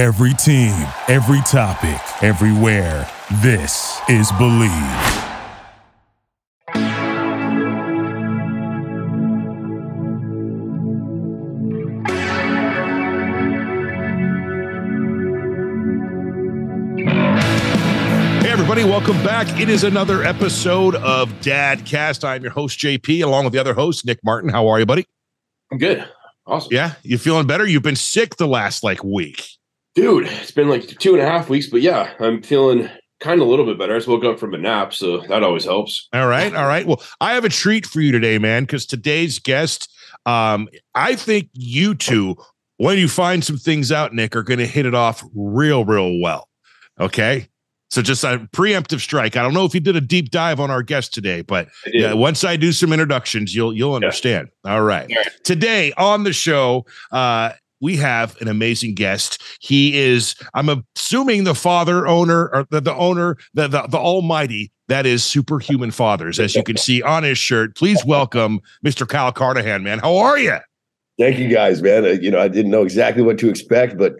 Every team, every topic, everywhere. This is Believe. Hey, everybody, welcome back. It is another episode of Dadcast. I'm your host, JP, along with the other host, Nick Martin. How are you, buddy? I'm good. Awesome. Yeah, you feeling better? You've been sick the last like week. Dude, it's been like two and a half weeks, but yeah, I'm feeling kind of a little bit better. I just woke up from a nap, so that always helps. All right, all right. Well, I have a treat for you today, man, because today's guest, um, I think you two, when you find some things out, Nick, are going to hit it off real, real well. Okay. So just a preemptive strike. I don't know if you did a deep dive on our guest today, but yeah, once I do some introductions, you'll you'll understand. All right. All right. Today on the show, uh, we have an amazing guest. He is, I'm assuming, the father owner or the, the owner, the, the the almighty that is Superhuman Fathers, as you can see on his shirt. Please welcome Mr. Kyle Carnohan, man. How are you? Thank you guys, man. Uh, you know, I didn't know exactly what to expect, but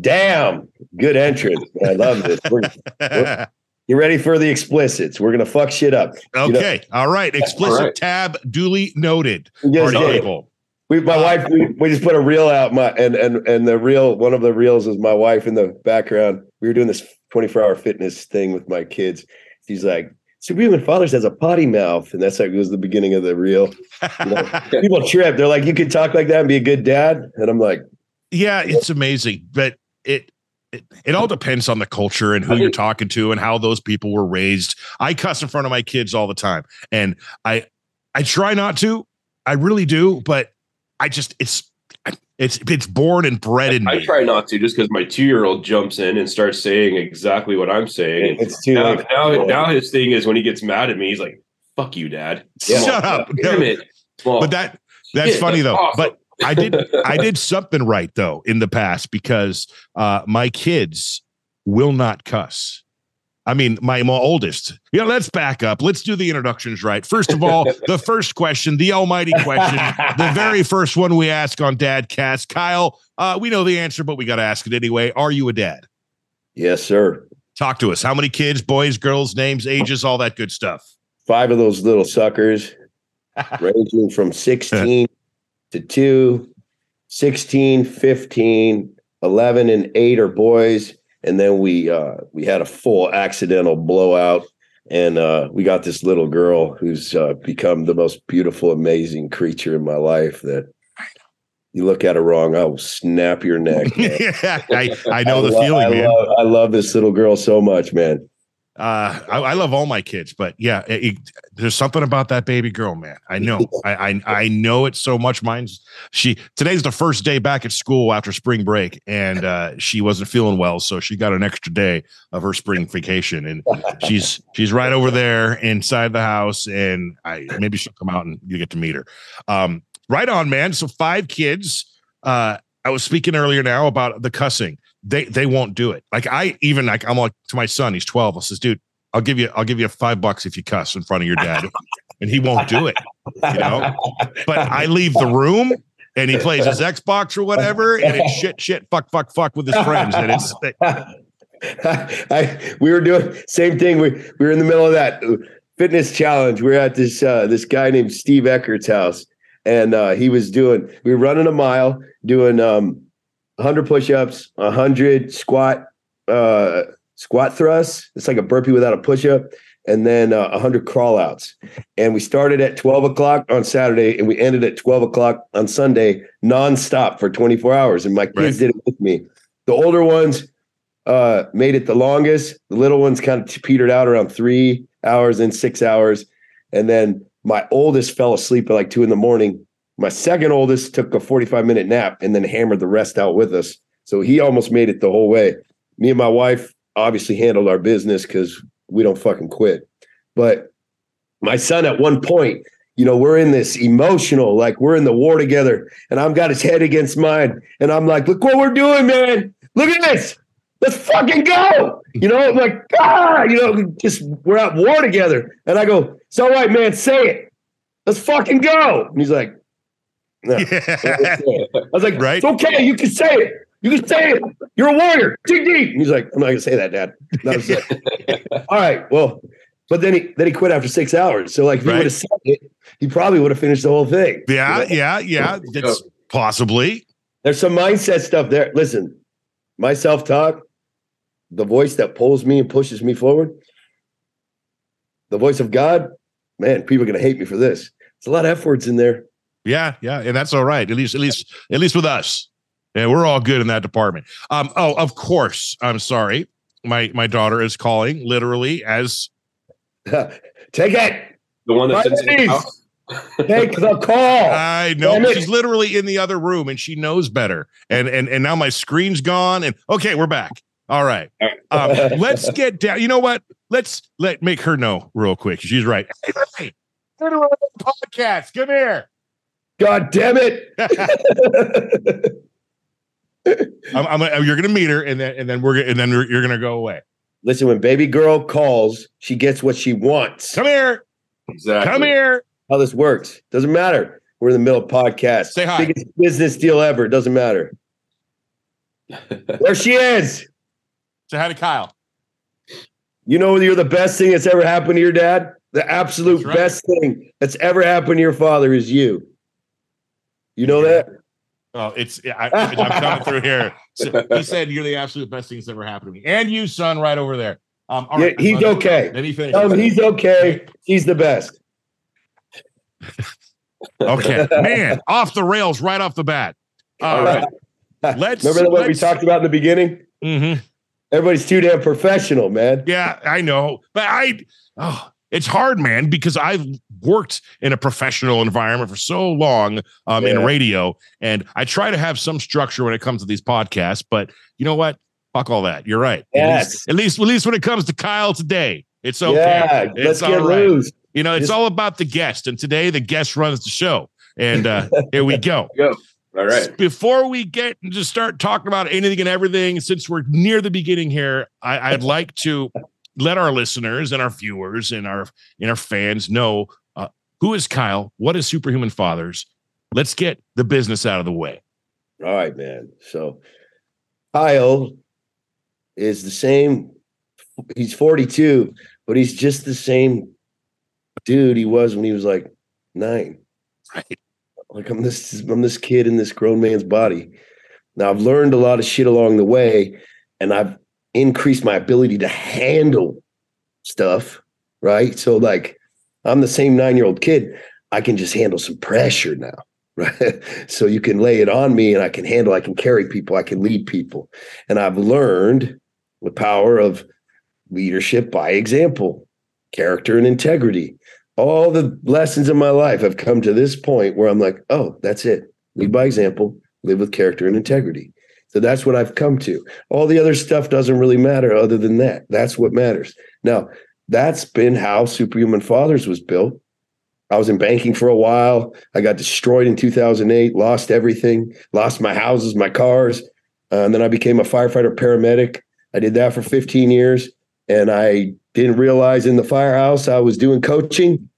damn, good entrance. I love this. We're, we're- you ready for the explicits? We're gonna fuck shit up. You know, Okay. All right. Explicit All right. tab duly noted. just Party people. We, my uh, wife, we, we just put a reel out. My and and and the reel, one of the reels is my wife in the background. We were doing this 24 hour fitness thing with my kids. She's like, Superhuman Fathers has a potty mouth, and that's like it was the beginning of the reel. You know, people trip. They're like, you could talk like that and be a good dad, and I'm like, Yeah, it's amazing, but it, it it all depends on the culture and who you're talking to and how those people were raised. I cuss in front of my kids all the time, and I I try not to. I really do, but I just it's it's it's born and bred in I me. I try not to just because my two year old jumps in and starts saying exactly what I'm saying. And it's too now, late. now, now his thing is when he gets mad at me, he's like, fuck you, dad. Yeah. Shut up. Damn No, it. Well, but that that's shit, funny though. awesome. But I did I did something right though in the past because uh my kids will not cuss. I mean, my, my oldest. Yeah, let's back up. Let's do the introductions right. First of all, the first question, the almighty question, the very first one we ask on Dad Cast. Kyle, uh, we know the answer, but we got to ask it anyway. Are you a dad? yes, sir. Talk to us. How many kids, boys, girls, names, ages, all that good stuff. five of those little suckers ranging from 16 to 2 16 15 11 and 8 are boys and then we uh we had a full accidental blowout. And uh we got this little girl who's uh become the most beautiful amazing creature in my life that you look at her wrong i'll snap your neck yeah, I, I know the lo- feeling, I man. love, I love this little girl so much man Uh, I, I love all my kids, but yeah, it- it- there's something about that baby girl, man. I know, I, I I know it so much. Mine's she. Today's the first day back at school after spring break, and uh, she wasn't feeling well, so she got an extra day of her spring vacation, and she's she's right over there inside the house, and I maybe she'll come out and you get to meet her. Um, right on, man. So five kids. Uh, I was speaking earlier now about the cussing they they won't do it. Like I even like I'm like to my son, he's 12. I says, dude, I'll give you I'll give you five bucks if you cuss in front of your dad. and he won't do it, you know. But I leave the room and he plays his Xbox or whatever, and it's shit, shit, fuck, fuck, fuck with his friends. And it's I we were doing same thing. We we were in the middle of that fitness challenge. We are at this uh, this guy named Steve Eckert's house, and uh, he was doing. We were running a mile, doing um, 100 push-ups, 100 squat uh, squat thrusts. It's like a burpee without a push-up, and then uh, 100 crawl-outs. And we started at 12 o'clock on Saturday, and we ended at 12 o'clock on Sunday, nonstop for 24 hours. And my kids Right. did it with me. The older ones uh, made it the longest. The little ones kind of petered out around three hours and six hours. And then my oldest fell asleep at like two in the morning. My second oldest took a 45 minute nap and then hammered the rest out with us. So he almost made it the whole way. Me and my wife obviously handled our business because we don't fucking quit. But my son at one point, you know, we're in this emotional, like we're in the war together, and I've got his head against mine. And I'm like, look what we're doing, man. Look at this. Let's fucking go. You know, like, ah, you know, just we're at war together. And I go, it's all right, man, say it. Let's fucking go. And he's like, no. I was like, Right. it's okay, you can say it. You can say it. You're a warrior. Dig deep. And he's like, I'm not gonna say that, Dad. And was like, All right, well, but then he then he quit after six hours. So like if he would have said it, he probably would have finished the whole thing. Yeah, yeah, yeah. That's possibly. There's some mindset stuff there. Listen, my self-talk, the voice that pulls me and pushes me forward, the voice of God, man, people are gonna hate me for this. It's a lot of F words in there. Yeah, yeah, and that's all right. At least, at least, at least with us, and we're all good in that department. Um. Oh, of course. I'm sorry. My my daughter is calling literally as Take it. The one that sits in the Please. Take the call. I know Damn it. she's literally in the other room and she knows better. And and and now my screen's gone. And okay, we're back. All right. Um, let's get down. You know what? Let's let make her know real quick. She's right. Hey, hey, literally podcast. Come here. God damn it. I'm, I'm gonna- oh, you're gonna meet her, and then and then we're gonna and then you're gonna go away. Listen, when baby girl calls, she gets what she wants. Come here. Exactly. Come here. How this works. Doesn't matter. We're in the middle of podcast. Say hi. Biggest business deal ever. Doesn't matter. There she is. Say hi to Kyle. You know you're the best thing that's ever happened to your dad? The absolute right. best thing that's ever happened to your father is you. You know that? Oh, it's I, I'm coming through here. So he said you're the absolute best thing that's ever happened to me, and you, son, right over there. Um, all Yeah, right, he's okay. Let me finish. Him he's okay. He's the best. Okay, man, off the rails right off the bat. All right, let's. Remember what we talked about in the beginning? Mhm. Everybody's too damn professional, man. Yeah, I know, but I. Oh, it's hard, man, because I've worked in a professional environment for so long um, in radio, and I try to have some structure when it comes to these podcasts. But you know what? Fuck all that. You're right. At Yes. least, at least, at least when it comes to Kyle today, it's okay. Yeah, It's let's all get right. loose. You know, it's Just- all about the guest, and today the guest runs the show. And uh, here we go. go. All right. Before we get and just start talking about anything and everything, since we're near the beginning here, I, I'd like to let our listeners and our viewers and our and our fans know who is Kyle, what is Superhuman Fathers. Let's get the business out of the way. All right, man. So Kyle is the same. He's 42, but he's just the same dude he was when he was like nine. Right. Like I'm this I'm this kid in this grown man's body. Now I've learned a lot of shit along the way, and I've increased my ability to handle stuff. Right. So like I'm the same nine-year-old kid. I can just handle some pressure now. Right. So you can lay it on me and I can handle, I can carry people, I can lead people. And I've learned the power of leadership by example, character and integrity. All the lessons in my life have come to this point where I'm like, oh, that's it. Lead by example, live with character and integrity. So that's what I've come to. All the other stuff doesn't really matter other than that. That's what matters. Now, that's been how Superhuman Fathers was built. I was in banking for a while. I got destroyed in 2008, lost everything, lost my houses, my cars. Uh, and then I became a firefighter paramedic. I did that for 15 years. And I didn't realize in the firehouse I was doing coaching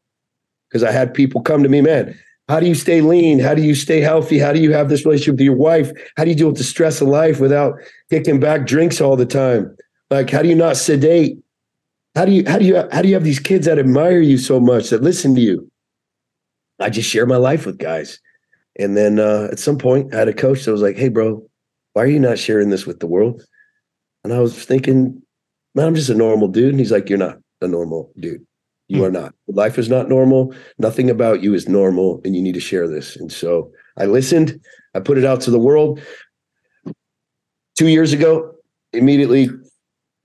because I had people come to me, man, how do you stay lean? How do you stay healthy? How do you have this relationship with your wife? How do you deal with the stress of life without kicking back drinks all the time? Like, how do you not sedate? How do you how do you how do you have these kids that admire you so much that listen to you? I just share my life with guys. And then uh, at some point, I had a coach that was like, "Hey, bro, why are you not sharing this with the world?" And I was thinking, "Man, I'm just a normal dude." And he's like, "You're not a normal dude. You Hmm. are not. Life is not normal. Nothing about you is normal, and you need to share this." And so I listened. I put it out to the world. Two years ago, immediately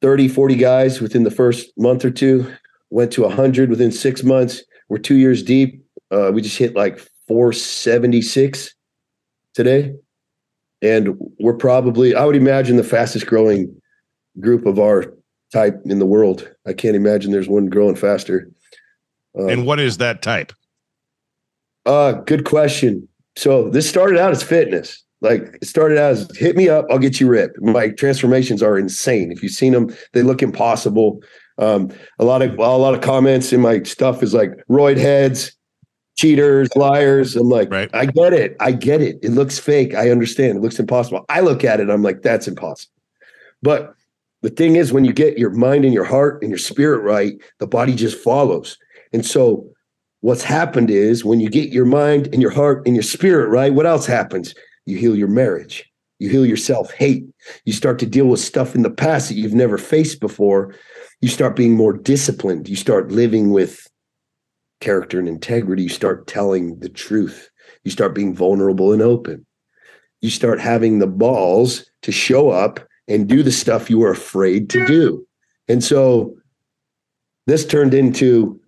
30, 40 guys within the first month or two went to 100 within six months. We're two years deep. Uh, we just hit like 476 today. And we're probably, I would imagine, the fastest growing group of our type in the world. I can't imagine there's one growing faster. Um, And what is that type? uh, good question. So this started out as fitness. Like it started out as hit me up, I'll get you ripped. My transformations are insane. If you've seen them, they look impossible. Um, a lot of a lot of comments in my stuff is like roid heads, cheaters, liars. I'm like, Right. I get it. I get it. It looks fake. I understand. It looks impossible. I look at it. I'm like, that's impossible. But the thing is, when you get your mind and your heart and your spirit right, the body just follows. And so, what's happened is when you get your mind and your heart and your spirit right, what else happens? You heal your marriage. You heal your self hate. You start to deal with stuff in the past that you've never faced before. You start being more disciplined. You start living with character and integrity. You start telling the truth. You start being vulnerable and open. You start having the balls to show up and do the stuff you were afraid to do. And so this turned into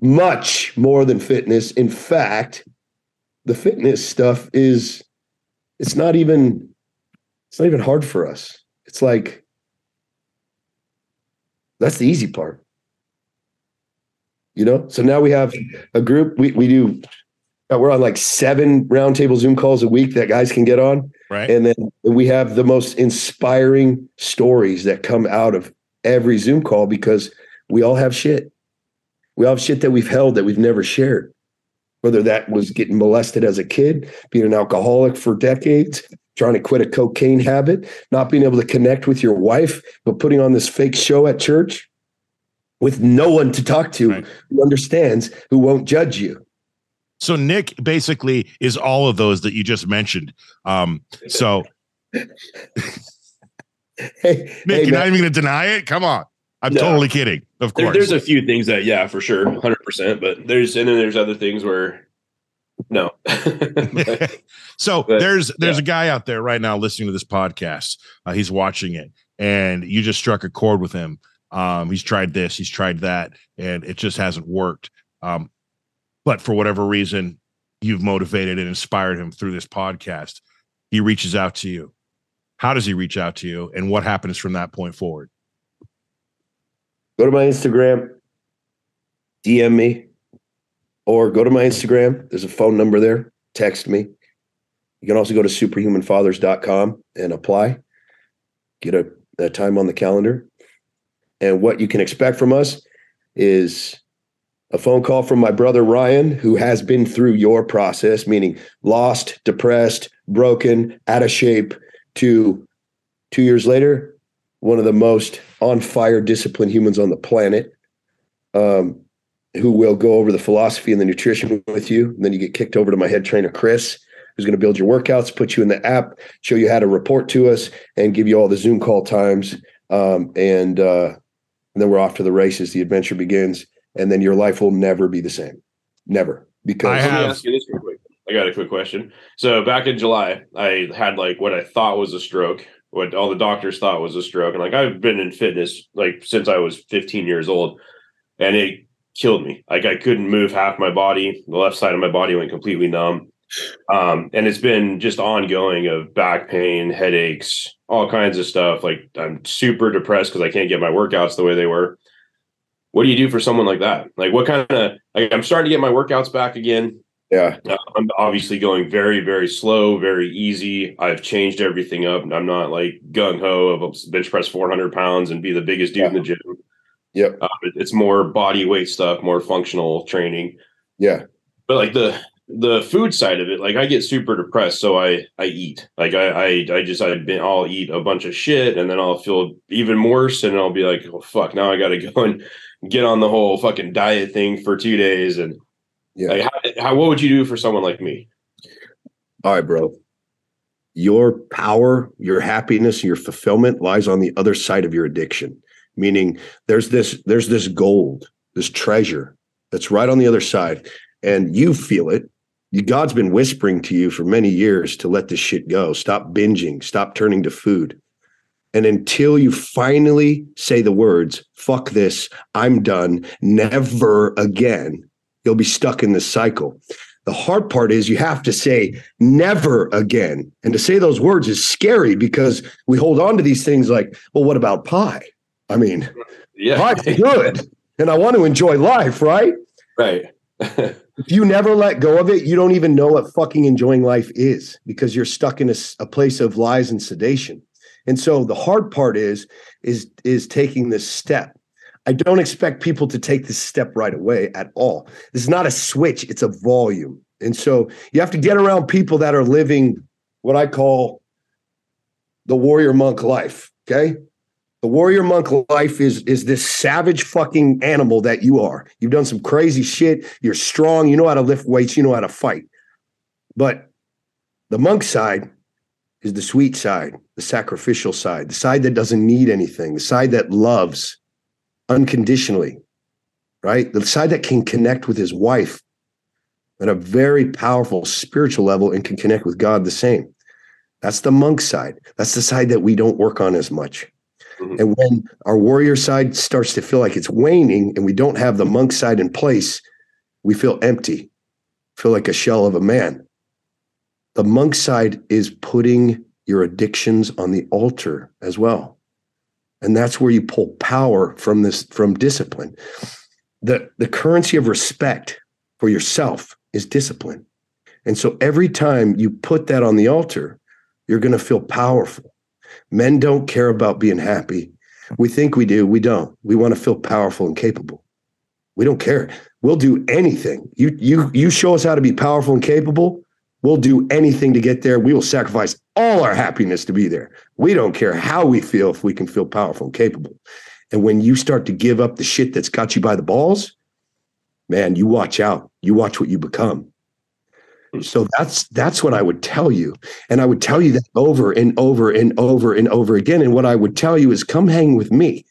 much more than fitness. In fact, the fitness stuff is it's not even it's not even hard for us. It's like that's the easy part. You know? So now we have a group we we do uh, we're on like seven roundtable Zoom calls a week that guys can get on. Right. And then we have the most inspiring stories that come out of every Zoom call because we all have shit. We all have shit that we've held that we've never shared. Whether that was getting molested as a kid, being an alcoholic for decades, trying to quit a cocaine habit, not being able to connect with your wife, but putting on this fake show at church with no one to talk to Right. who understands, who won't judge you. So Nick basically is all of those that you just mentioned. Um, so Hey, Nick, hey, you're man. not even going to deny it. Come on, I'm No. totally kidding. Of There, course. there's a few things that, yeah, for sure, hundred percent. But there's and then there's other things where no. But, so But, there's there's yeah. a guy out there right now listening to this podcast. Uh, he's watching it, and you just struck a chord with him. Um, he's tried this, he's tried that, and it just hasn't worked. Um, but for whatever reason, you've motivated and inspired him through this podcast. He reaches out to you. How does he reach out to you, and what happens from that point forward? Go to my Instagram, DM me, or go to my Instagram. There's a phone number there. Text me. You can also go to superhumanfathers.com and apply. Get a, a time on the calendar. And what you can expect from us is a phone call from my brother Ryan, who has been through your process, meaning lost, depressed, broken, out of shape, to two years later, one of the most on fire, disciplined humans on the planet, um, who will go over the philosophy and the nutrition with you. And then you get kicked over to my head trainer, Chris, who's going to build your workouts, put you in the app, show you how to report to us, and give you all the Zoom call times. Um, and, uh, and then we're off to the races. The adventure begins, and then your life will never be the same. Never. Because I Let me have- ask you this real quick. I got a quick question. So back in July, I had like what I thought was a stroke, what all the doctors thought was a stroke, and like I've been in fitness like since I was 15 years old, and it killed me. Like I couldn't move half my body. The left side of my body went completely numb, um, and it's been just ongoing of back pain, headaches, all kinds of stuff. Like I'm super depressed because I can't get my workouts the way they were. What do you do for someone like that? Like what kind of like I'm starting to get my workouts back again. Yeah, Uh, I'm obviously going very, very slow, very easy. I've changed everything up. and I'm not like gung ho of a bench press 400 pounds and be the biggest dude in the gym. Yep. Uh, it's more body weight stuff, more functional training. yeah, But like the the food side of it, like I get super depressed, so I I eat. Like I I, I just I've been I'll eat a bunch of shit, and then I'll feel even worse, and I'll be like, oh fuck, now I got to go and get on the whole fucking diet thing for two days, and yeah. like how, how what would you do for someone like me? All right, bro. Your power, your happiness, your fulfillment lies on the other side of your addiction. Meaning there's this there's this gold, this treasure that's right on the other side and you feel it. God's been whispering to you for many years to let this shit go. Stop binging, stop turning to food. And until you finally say the words, fuck this, I'm done, never again, you'll be stuck in this cycle. The hard part is you have to say never again. And to say those words is scary because we hold on to these things like, well, what about pie? I mean, Yeah, pie's good. And I want to enjoy life, right? right. If you never let go of it, you don't even know what fucking enjoying life is because you're stuck in a place of lies and sedation. And so the hard part is is is taking this step. I don't expect people to take this step right away at all. This is not a switch, it's a volume. And so you have to get around people that are living what I call the warrior monk life. Okay. The warrior monk life is is this savage fucking animal that you are. You've done some crazy shit. You're strong. You know how to lift weights. You know how to fight. But the monk side is the sweet side, the sacrificial side, the side that doesn't need anything, the side that loves unconditionally, right? The side that can connect with his wife at a very powerful spiritual level and can connect with God the same. That's the monk side. That's the side that we don't work on as much. Mm-hmm. And when our warrior side starts to feel like it's waning and we don't have the monk side in place, we feel empty, feel like a shell of a man. The monk side is putting your addictions on the altar as well. And that's where you pull power from this from discipline. The the currency of respect for yourself is discipline. And so every time you put that on the altar, you're going to feel powerful. Men don't care about being happy. We think we do. We don't. We want to feel powerful and capable. We don't care. We'll do anything. You you you show us how to be powerful and capable. We'll do anything to get there. We will sacrifice all our happiness to be there. We don't care how we feel if we can feel powerful and capable. And when you start to give up the shit that's got you by the balls, man, you watch out. You watch what you become. So that's that's what I would tell you. And I would tell you that over and over and over and over again. And what I would tell you is come hang with me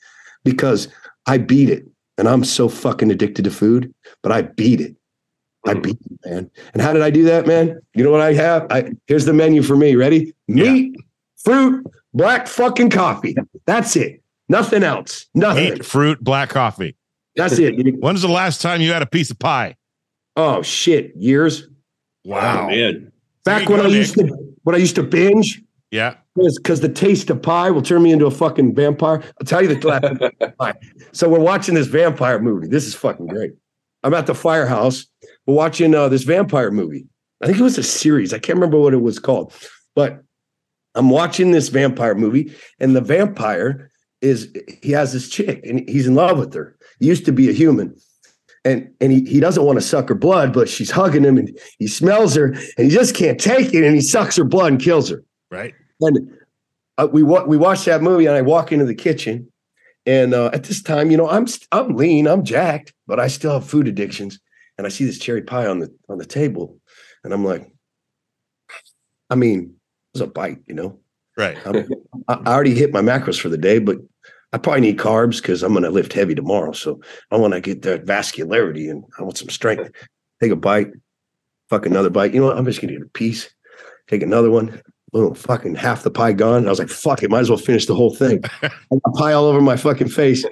because I beat it. And I'm so fucking addicted to food, but I beat it. I mm. beat it, man. And how did I do that, man? You know what I have? I here's the menu for me. Ready? Meat, yeah. fruit, black fucking coffee. That's it. Nothing else. Nothing. Meat, fruit, black coffee. That's it. When's the last time you had a piece of pie? Oh shit, years. Wow, man. Back when I used to when I used to binge. Yeah. Because the taste of pie will turn me into a fucking vampire. I'll tell you the pie. So we're watching this vampire movie. This is fucking great. I'm at the firehouse. We're watching uh, this vampire movie. I think it was a series. I can't remember what it was called, but I'm watching this vampire movie, and the vampire is he has this chick, and he's in love with her. He used to be a human, and and he, he doesn't want to suck her blood, but she's hugging him and he smells her and he just can't take it and he sucks her blood and kills her. Right. And uh, we we watched that movie and I walk into the kitchen and uh, at this time, you know, I'm I'm lean, I'm jacked, but I still have food addictions. And I see this cherry pie on the on the table, and I'm like, I mean, it was a bite, you know. Right. I, I already hit my macros for the day, but I probably need carbs because I'm going to lift heavy tomorrow. So I want to get that vascularity and I want some strength. Take a bite, fuck another bite. You know what? I'm just going to get a piece, take another one. Boom, fucking half the pie gone. And I was like, fuck it, might as well finish the whole thing. I got pie all over my fucking face.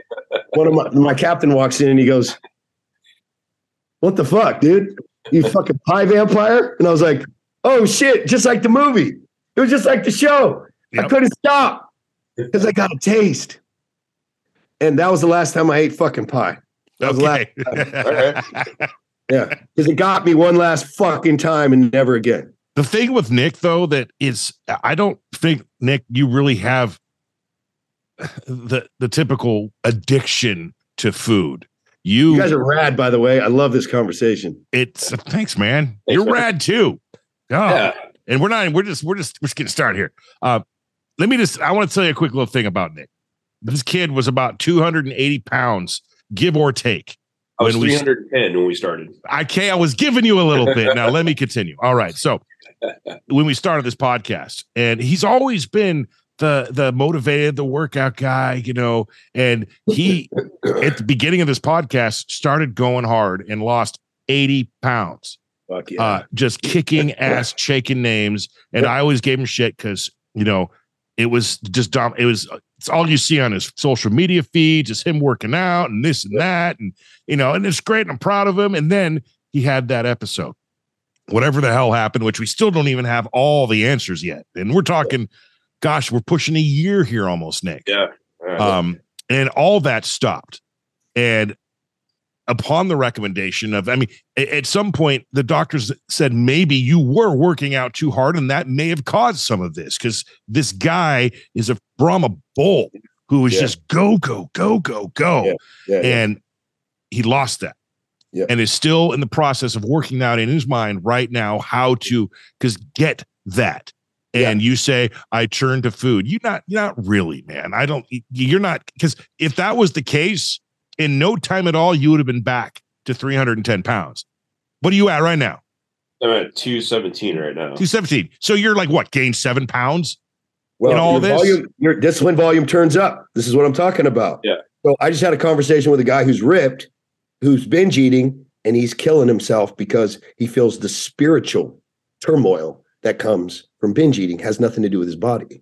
One of my, my captain walks in and he goes, What the fuck, dude? You fucking pie vampire? And I was like, Oh shit, just like the movie. It was just like the show. Yep. I couldn't stop because I got a taste and that was the last time I ate fucking pie. That was okay. yeah, because it got me one last fucking time and never again. The thing with Nick, though, that is, I don't think Nick, you really have the the typical addiction to food. You, you guys are rad, by the way. I love this conversation. It's thanks, man. Thanks, You're man. rad too. Oh, yeah. And we're not. We're just. We're just. We're just getting started here. Uh, let me just. I want to tell you a quick little thing about Nick. This kid was about 280 pounds, give or take. I was 310 when we started. I can't. I was giving you a little bit. Now let me continue. All right. So when we started this podcast, and he's always been the the motivated, the workout guy, you know, and he at the beginning of this podcast started going hard and lost 80 pounds. Fuck yeah. Uh, just kicking ass, shaking names. And I always gave him shit because, you know, it was just dumb. It was it's all you see on his social media feed, just him working out and this and that. And, you know, and it's great. And I'm proud of him. And then he had that episode, whatever the hell happened, which we still don't even have all the answers yet. And we're talking, gosh, we're pushing a year here almost, Nick. Yeah. Um, and all that stopped. And upon the recommendation of, I mean, at some point, the doctors said maybe you were working out too hard and that may have caused some of this because this guy is a Brahma bull. who was Yeah. just go, go, go, go, go. Yeah, yeah. And he lost that. Yeah. And is still in the process of working out in his mind right now how to because get that. And you say, I turn to food. You're not, you're not really, man. I don't, you're not, because if that was the case, in no time at all, you would have been back to 310 pounds. What are you at right now? I'm at 217 right now. 217. So you're like what, gained seven pounds? Well, in all your this? volume, your discipline volume turns up. This is what I'm talking about. Yeah. So I just had a conversation with a guy who's ripped, who's binge eating, and he's killing himself because he feels the spiritual turmoil that comes from binge eating has nothing to do with his body.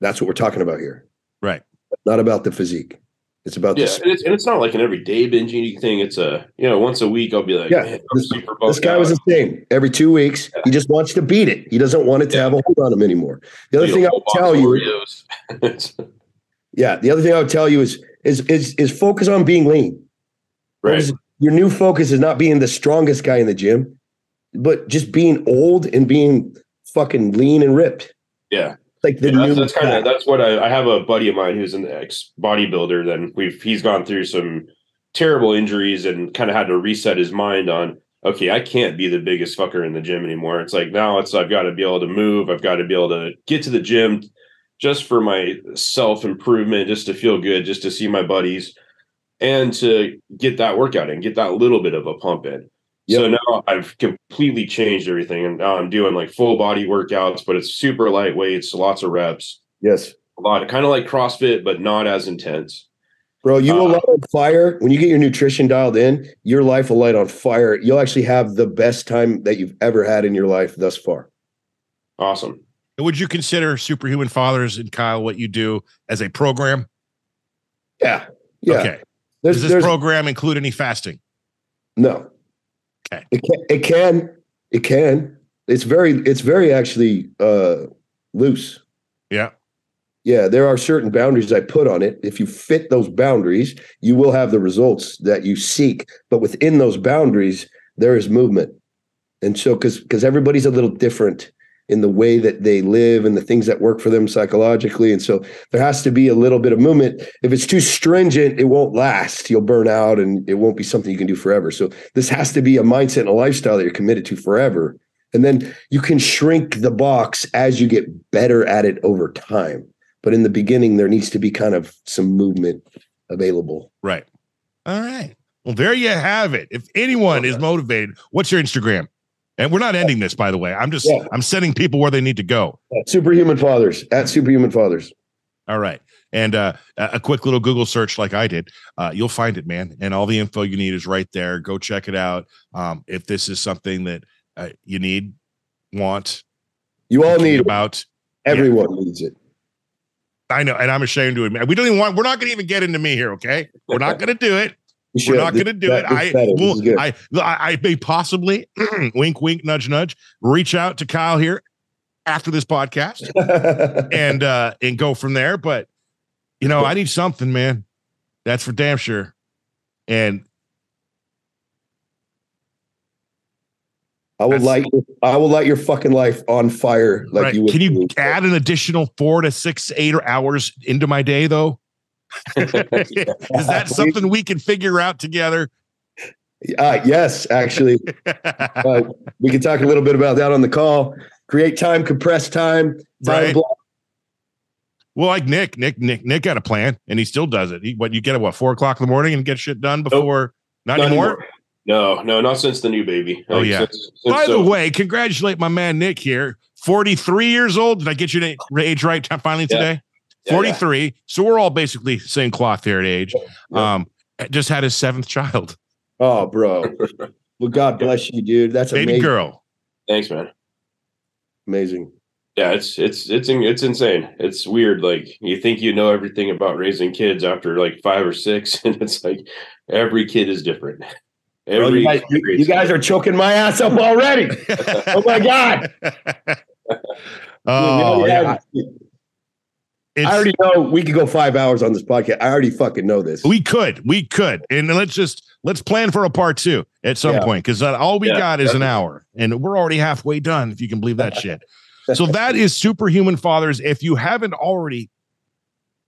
That's what we're talking about here. Right. Not about the physique. It's about Yeah, the and it's, and it's not like an everyday binge eating thing. It's a you know once a week I'll be like, Yeah, man, I'm this- super This guy out. was same Every two weeks, he just wants to beat it. He doesn't want it to Yeah. have a hold on him anymore. The other Eat thing I whole would tell you, Oreos. Yeah, the other thing I would tell you is is is is focus on being lean. Right. Your new focus is not being the strongest guy in the gym, but just being old and being fucking lean and ripped. Yeah. Like the Yeah, new that's, that's kind of that's what I, I have a buddy of mine who's an ex bodybuilder. Then we've he's gone through some terrible injuries and kind of had to reset his mind on okay, I can't be the biggest fucker in the gym anymore. It's like now it's I've got to be able to move. I've got to be able to get to the gym just for my self improvement, just to feel good, just to see my buddies, and to get that workout in, get that little bit of a pump in. So now I've completely changed everything, and now I'm doing like full body workouts, but it's super lightweights, lots of reps, yes. a lot of kind of like CrossFit, but not as intense. Bro, you will Uh, light on fire. When you get your nutrition dialed in, your life will light on fire. You'll actually have the best time that you've ever had in your life thus far. Awesome. Would you consider Superhuman Fathers and Kyle what you do as a program? Yeah. Yeah. Okay. There's, Does this program include any fasting? no. Okay. It can, it can. It can. It's very, it's very actually uh loose. Yeah. Yeah, there are certain boundaries I put on it. If you fit those boundaries, you will have the results that you seek. But within those boundaries, there is movement. And so because because everybody's a little different in the way that they live and the things that work for them psychologically. And so there has to be a little bit of movement. If it's too stringent, it won't last. You'll burn out and it won't be something you can do forever. So this has to be a mindset and a lifestyle that you're committed to forever. And then you can shrink the box as you get better at it over time. But in the beginning, there needs to be kind of some movement available. Right. All right. Well, there you have it. If anyone is motivated, what's your Instagram? And we're not ending this, by the way. I'm just Yeah. I'm sending people where they need to go. Superhuman Fathers at Superhuman Fathers. All right. And uh, a quick little Google search like I did, uh, you'll find it, man. And all the info you need is right there. Go check it out. Um, if this is something that uh, you need, want, You all need it. about, Everyone needs it. I know, and I'm ashamed to admit we don't even want. We're not going to even get into me here. Okay, we're not going to do it. We're not going to do that- it. I will. I, I may possibly wink, wink, nudge, nudge. Reach out to Kyle here after this podcast and uh and go from there. But you know, I need something, man. That's for damn sure. And I will That's- light. I will light your fucking life on fire like right, you would. can you do. add an additional four to six, eight hours into my day though? Is that something we can figure out together? Uh, yes, actually, uh, we can talk a little bit about that on the call. Create time, compress time, time Right. block. Well, like Nick, Nick, Nick, Nick got a plan, and he still does it. He, what you get at what four o'clock in the morning and get shit done before? Not, Not anymore. anymore. No, no, not since the new baby. Oh, yeah. since- since By the way, congratulate my man Nick here. Forty-three years old. Did I get your age right finally Yeah. today? Yeah, yeah. Forty-three. So we're all basically same cloth here at age. Yeah. Um, just had his seventh child, Oh, bro. Well, God bless you, dude. That's baby amazing. girl. Thanks, man. Amazing. Yeah, it's it's it's it's insane. It's weird. Like you think you know everything about raising kids after like five or six, and it's like every kid is different. Bro, Every you, guys, you- you guys are choking my ass up already. Oh my God. oh, Dude, yeah. It's- I already know we could go five hours on this podcast. I already fucking know this. we could, we could, and let's just let's plan for a part two at some Yeah. point because all we Yeah, got is an hour, and we're already halfway done. If you can believe that shit. So that is Superhuman Fathers. If you haven't already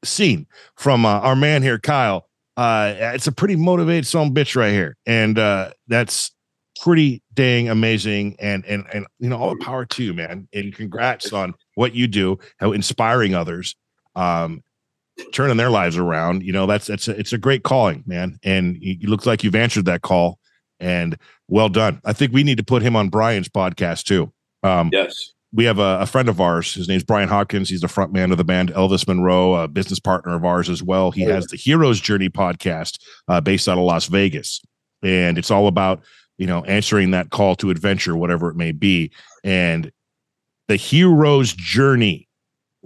seen from uh, our man here, Kyle. Uh, it's a pretty motivated son bitch right here, and uh, that's pretty dang amazing. And and and you know, all the power to you, man. And congrats on what you do, how inspiring others, um, turning their lives around. You know, that's that's a, it's a great calling, man. And you look like you've answered that call, and well done. I think we need to put him on Brian's podcast too. Um, yes we have a, a, friend of ours. His name's Brian Hopkins. He's the front man of the band Elvis Monroe, a business partner of ours as well. He oh, has the Hero's Journey podcast uh, based out of Las Vegas, and it's all about you know answering that call to adventure, whatever it may be, and the hero's journey.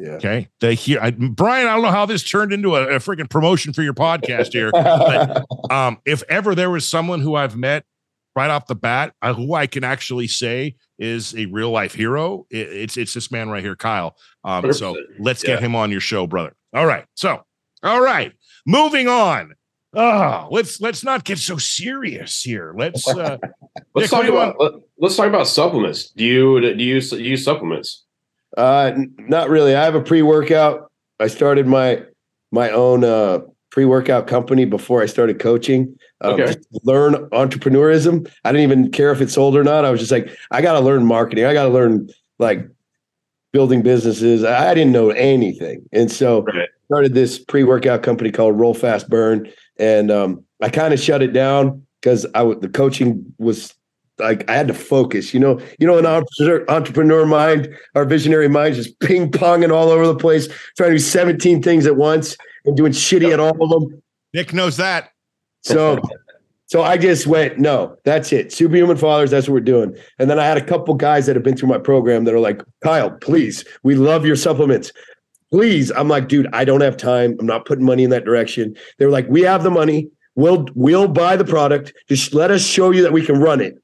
Yeah. Okay. The here, I, Brian. I don't know how this turned into a, a freaking promotion for your podcast here, but um, if ever there was someone who I've met right off the bat, uh, who I can actually say is a real life hero. It, it's it's this man right here, Kyle. Um, so let's yeah. get him on your show, brother. All right. So, all right, moving on. Oh, let's let's not get so serious here. Let's uh, let's talk about let, us talk about supplements. Do you do you use, use supplements? Uh, not really. I have a pre workout. I started my my own uh pre workout company before I started coaching. Um, okay. learn entrepreneurism. I didn't even care if it sold or not. I was just like, I got to learn marketing. I got to learn like building businesses. I didn't know anything, and so right. started this pre workout company called Roll Fast Burn, and um, I kind of shut it down because I w- the coaching was like I had to focus. You know, you know, an entrepreneur, entrepreneur mind, our visionary mind, just ping ponging all over the place, trying to do seventeen things at once and doing shitty at all of them. Nick knows that. So, so I just went, no, that's it. Superhuman fathers, that's what we're doing. And then I had a couple guys that have been through my program that are like, Kyle, please, we love your supplements. Please. I'm like, dude, I don't have time. I'm not putting money in that direction. They're like, we have the money. We'll we'll buy the product. Just let us show you that we can run it.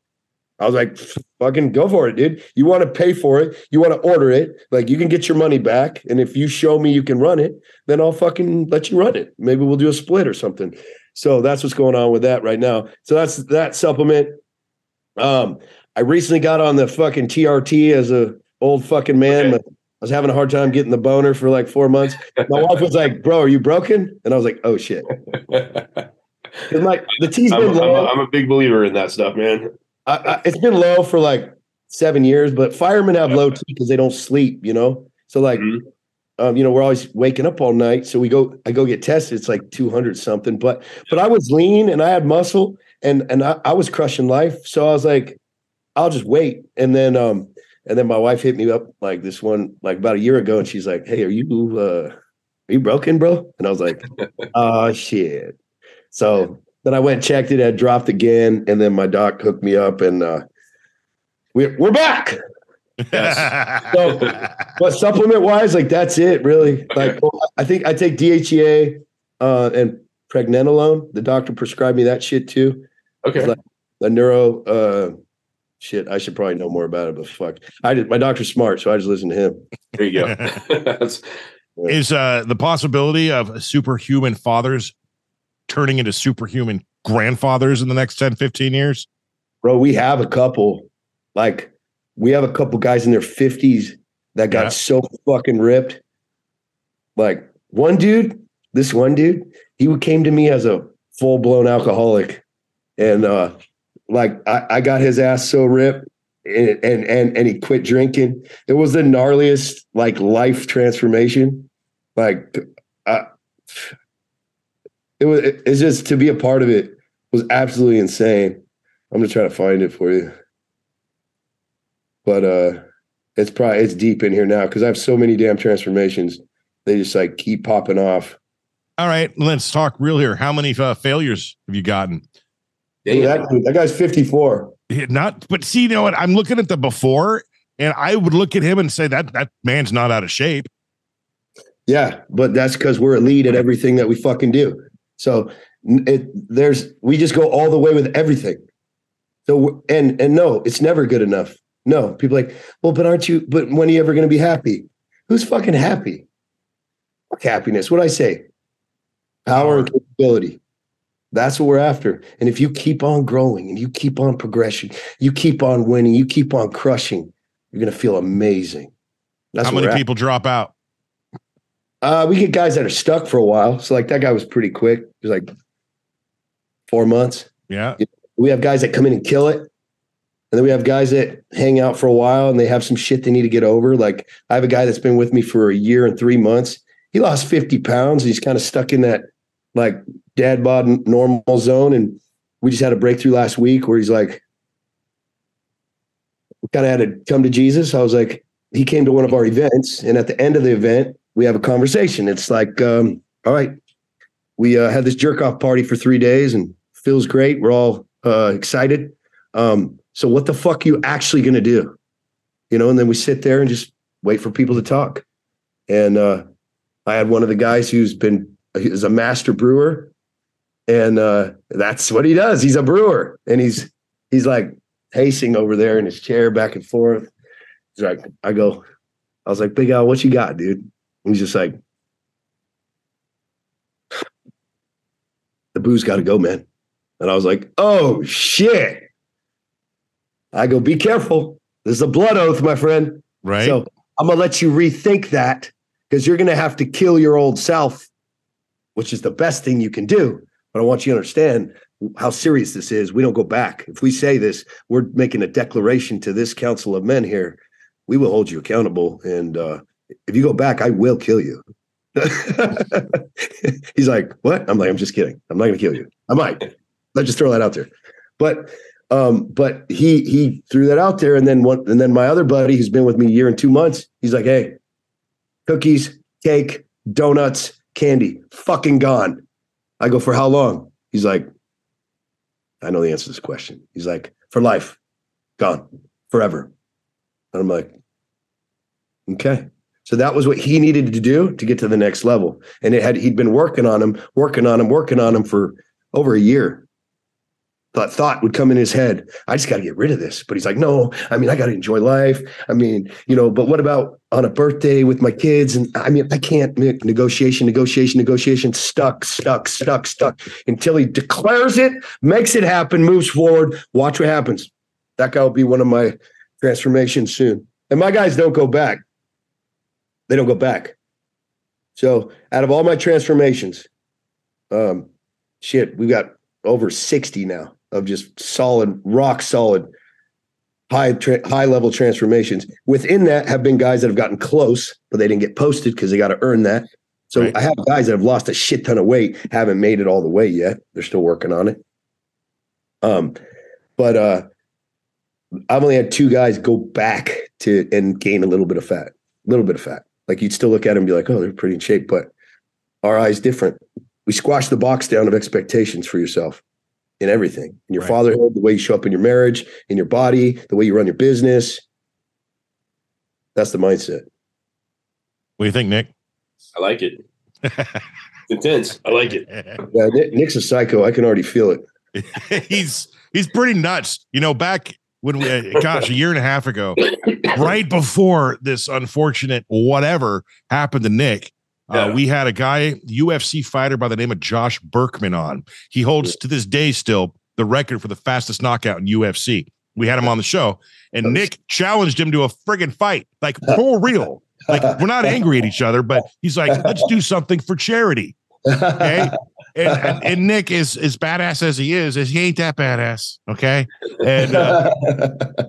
I was like, fucking go for it, dude. You want to pay for it. You want to order it. Like you can get your money back. And if you show me you can run it, then I'll fucking let you run it. Maybe we'll do a split or something. So that's what's going on with that right now. So that's that supplement. Um, I recently got on the fucking TRT as a old fucking man. Okay. I was having a hard time getting the boner for like four months. My wife was like, "Bro, are you broken?" And I was like, "Oh shit." My the T's been I'm, low. I'm a, I'm a big believer in that stuff, man. I, it's been low for like seven years, but firemen have low T because they don't sleep, you know. So like, mm-hmm. um, you know, we're always waking up all night. So we go, I go get tested. It's like two hundred something, but but I was lean and I had muscle and and I, I was crushing life. So I was like, I'll just wait. And then um and then my wife hit me up like this one like about a year ago, and she's like, Hey, are you uh are you broken, bro? And I was like, Oh shit. So then I went and checked it, had dropped again, and then my doc hooked me up, and uh, we're we're back. Yes. so, but supplement wise, like that's it, really. Like I think I take DHEA uh, and pregnenolone. The doctor prescribed me that shit too. Okay. Like a neuro uh, shit. I should probably know more about it, but fuck, I did. My doctor's smart, so I just listen to him. There you go. Is uh, the possibility of superhuman fathers turning into superhuman grandfathers in the next 10, 15 years? Bro, we have a couple. Like, we have a couple guys in their 50s that got yeah. so fucking ripped. Like, one dude, this one dude, he came to me as a full blown alcoholic. And, uh, like, I, I got his ass so ripped and, and and and he quit drinking. It was the gnarliest like life transformation. Like I, it was it's just to be a part of it was absolutely insane. I'm gonna try to find it for you. But uh it's probably it's deep in here now because I have so many damn transformations. They just like keep popping off. All right, let's talk real here. How many uh, failures have you gotten? Yeah, that, that guy's 54. Not, but see, you know what? I'm looking at the before, and I would look at him and say that that man's not out of shape. Yeah, but that's because we're elite at everything that we fucking do. So it, there's we just go all the way with everything. So and and no, it's never good enough. No, people like, well, but aren't you? But when are you ever going to be happy? Who's fucking happy? Fuck happiness. What I say? Power and capability. That's what we're after. And if you keep on growing and you keep on progression, you keep on winning, you keep on crushing, you're going to feel amazing. That's how many people after. drop out. Uh, we get guys that are stuck for a while. So like that guy was pretty quick. It was like four months. Yeah. We have guys that come in and kill it. And then we have guys that hang out for a while and they have some shit they need to get over. Like I have a guy that's been with me for a year and three months. He lost 50 pounds. He's kind of stuck in that like dad bod normal zone. And we just had a breakthrough last week where he's like, kind of had to come to Jesus. I was like, he came to one of our events. And at the end of the event, we have a conversation. It's like, um, all right, we uh, had this jerk off party for three days and feels great. We're all uh, excited. Um, so what the fuck are you actually going to do? You know, and then we sit there and just wait for people to talk. And uh, I had one of the guys who's been is a master brewer, and uh, that's what he does. He's a brewer, and he's he's like pacing over there in his chair back and forth. He's like, I go, I was like, Big Al, what you got, dude? He's just like, the booze got to go, man. And I was like, oh shit. I go, be careful. This is a blood oath, my friend. Right. So I'm gonna let you rethink that because you're gonna have to kill your old self, which is the best thing you can do. But I want you to understand how serious this is. We don't go back. If we say this, we're making a declaration to this council of men here. We will hold you accountable. And uh, if you go back, I will kill you. He's like, what? I'm like, I'm just kidding. I'm not gonna kill you. I might. Let's just throw that out there. But um, but he he threw that out there, and then one, and then my other buddy who's been with me a year and two months, he's like, "Hey, cookies, cake, donuts, candy, fucking gone." I go, "For how long?" He's like, "I know the answer to this question." He's like, "For life, gone, forever." And I'm like, "Okay." So that was what he needed to do to get to the next level, and it had he'd been working on him, working on him, working on him for over a year thought thought would come in his head. I just got to get rid of this. But he's like, no, I mean, I got to enjoy life. I mean, you know, but what about on a birthday with my kids? And I mean, I can't negotiation, negotiation, negotiation, stuck, stuck, stuck, stuck until he declares it, makes it happen, moves forward. Watch what happens. That guy will be one of my transformations soon. And my guys don't go back. They don't go back. So out of all my transformations, um, shit, we've got over 60 now of just solid, rock solid, high tra- high level transformations. Within that have been guys that have gotten close, but they didn't get posted because they got to earn that. So right. I have guys that have lost a shit ton of weight, haven't made it all the way yet. They're still working on it. Um, but uh, I've only had two guys go back to and gain a little bit of fat, a little bit of fat. Like you'd still look at them and be like, oh, they're pretty in shape, but our eyes different. We squash the box down of expectations for yourself in everything in your right. fatherhood, the way you show up in your marriage, in your body, the way you run your business. That's the mindset. What do you think, Nick? I like it. intense. I like it. Yeah, Nick's a psycho. I can already feel it. he's he's pretty nuts. You know, back when we, uh, gosh, a year and a half ago, right before this unfortunate whatever happened to Nick, uh, we had a guy, UFC fighter by the name of Josh Burkman on. He holds to this day still the record for the fastest knockout in UFC. We had him on the show, and Nick challenged him to a friggin' fight, like for real. Like we're not angry at each other, but he's like, let's do something for charity. Okay. And, and, and, Nick is as badass as he is, as he ain't that badass. Okay. And uh,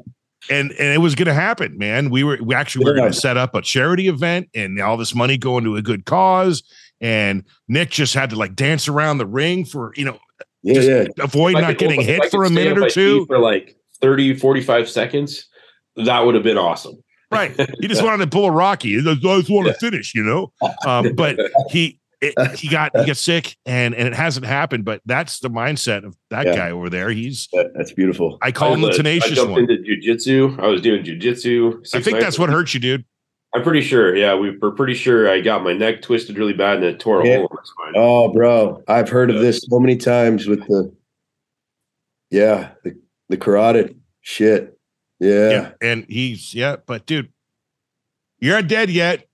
and and it was going to happen, man. We were we actually were going to set up a charity event, and all this money going to a good cause. And Nick just had to like dance around the ring for you know, yeah, yeah. avoid not getting hit for a minute or two for like 30, 45 seconds. That would have been awesome. Right. He just wanted to pull a Rocky. I just want to finish, you know. Um, but he it, he got he got sick and and it hasn't happened but that's the mindset of that yeah. guy over there. He's that, that's beautiful. I call I him the uh, tenacious I jumped one. into jiu-jitsu. I was doing jiu-jitsu i think that's what hurt you dude. I'm pretty sure. Yeah we were pretty sure i got my neck twisted really bad and it tore a yeah. hole in my spine. Oh bro. I've heard of this so many times with the yeah the, the carotid shit. Yeah. yeah and he's yeah but dude you're not dead yet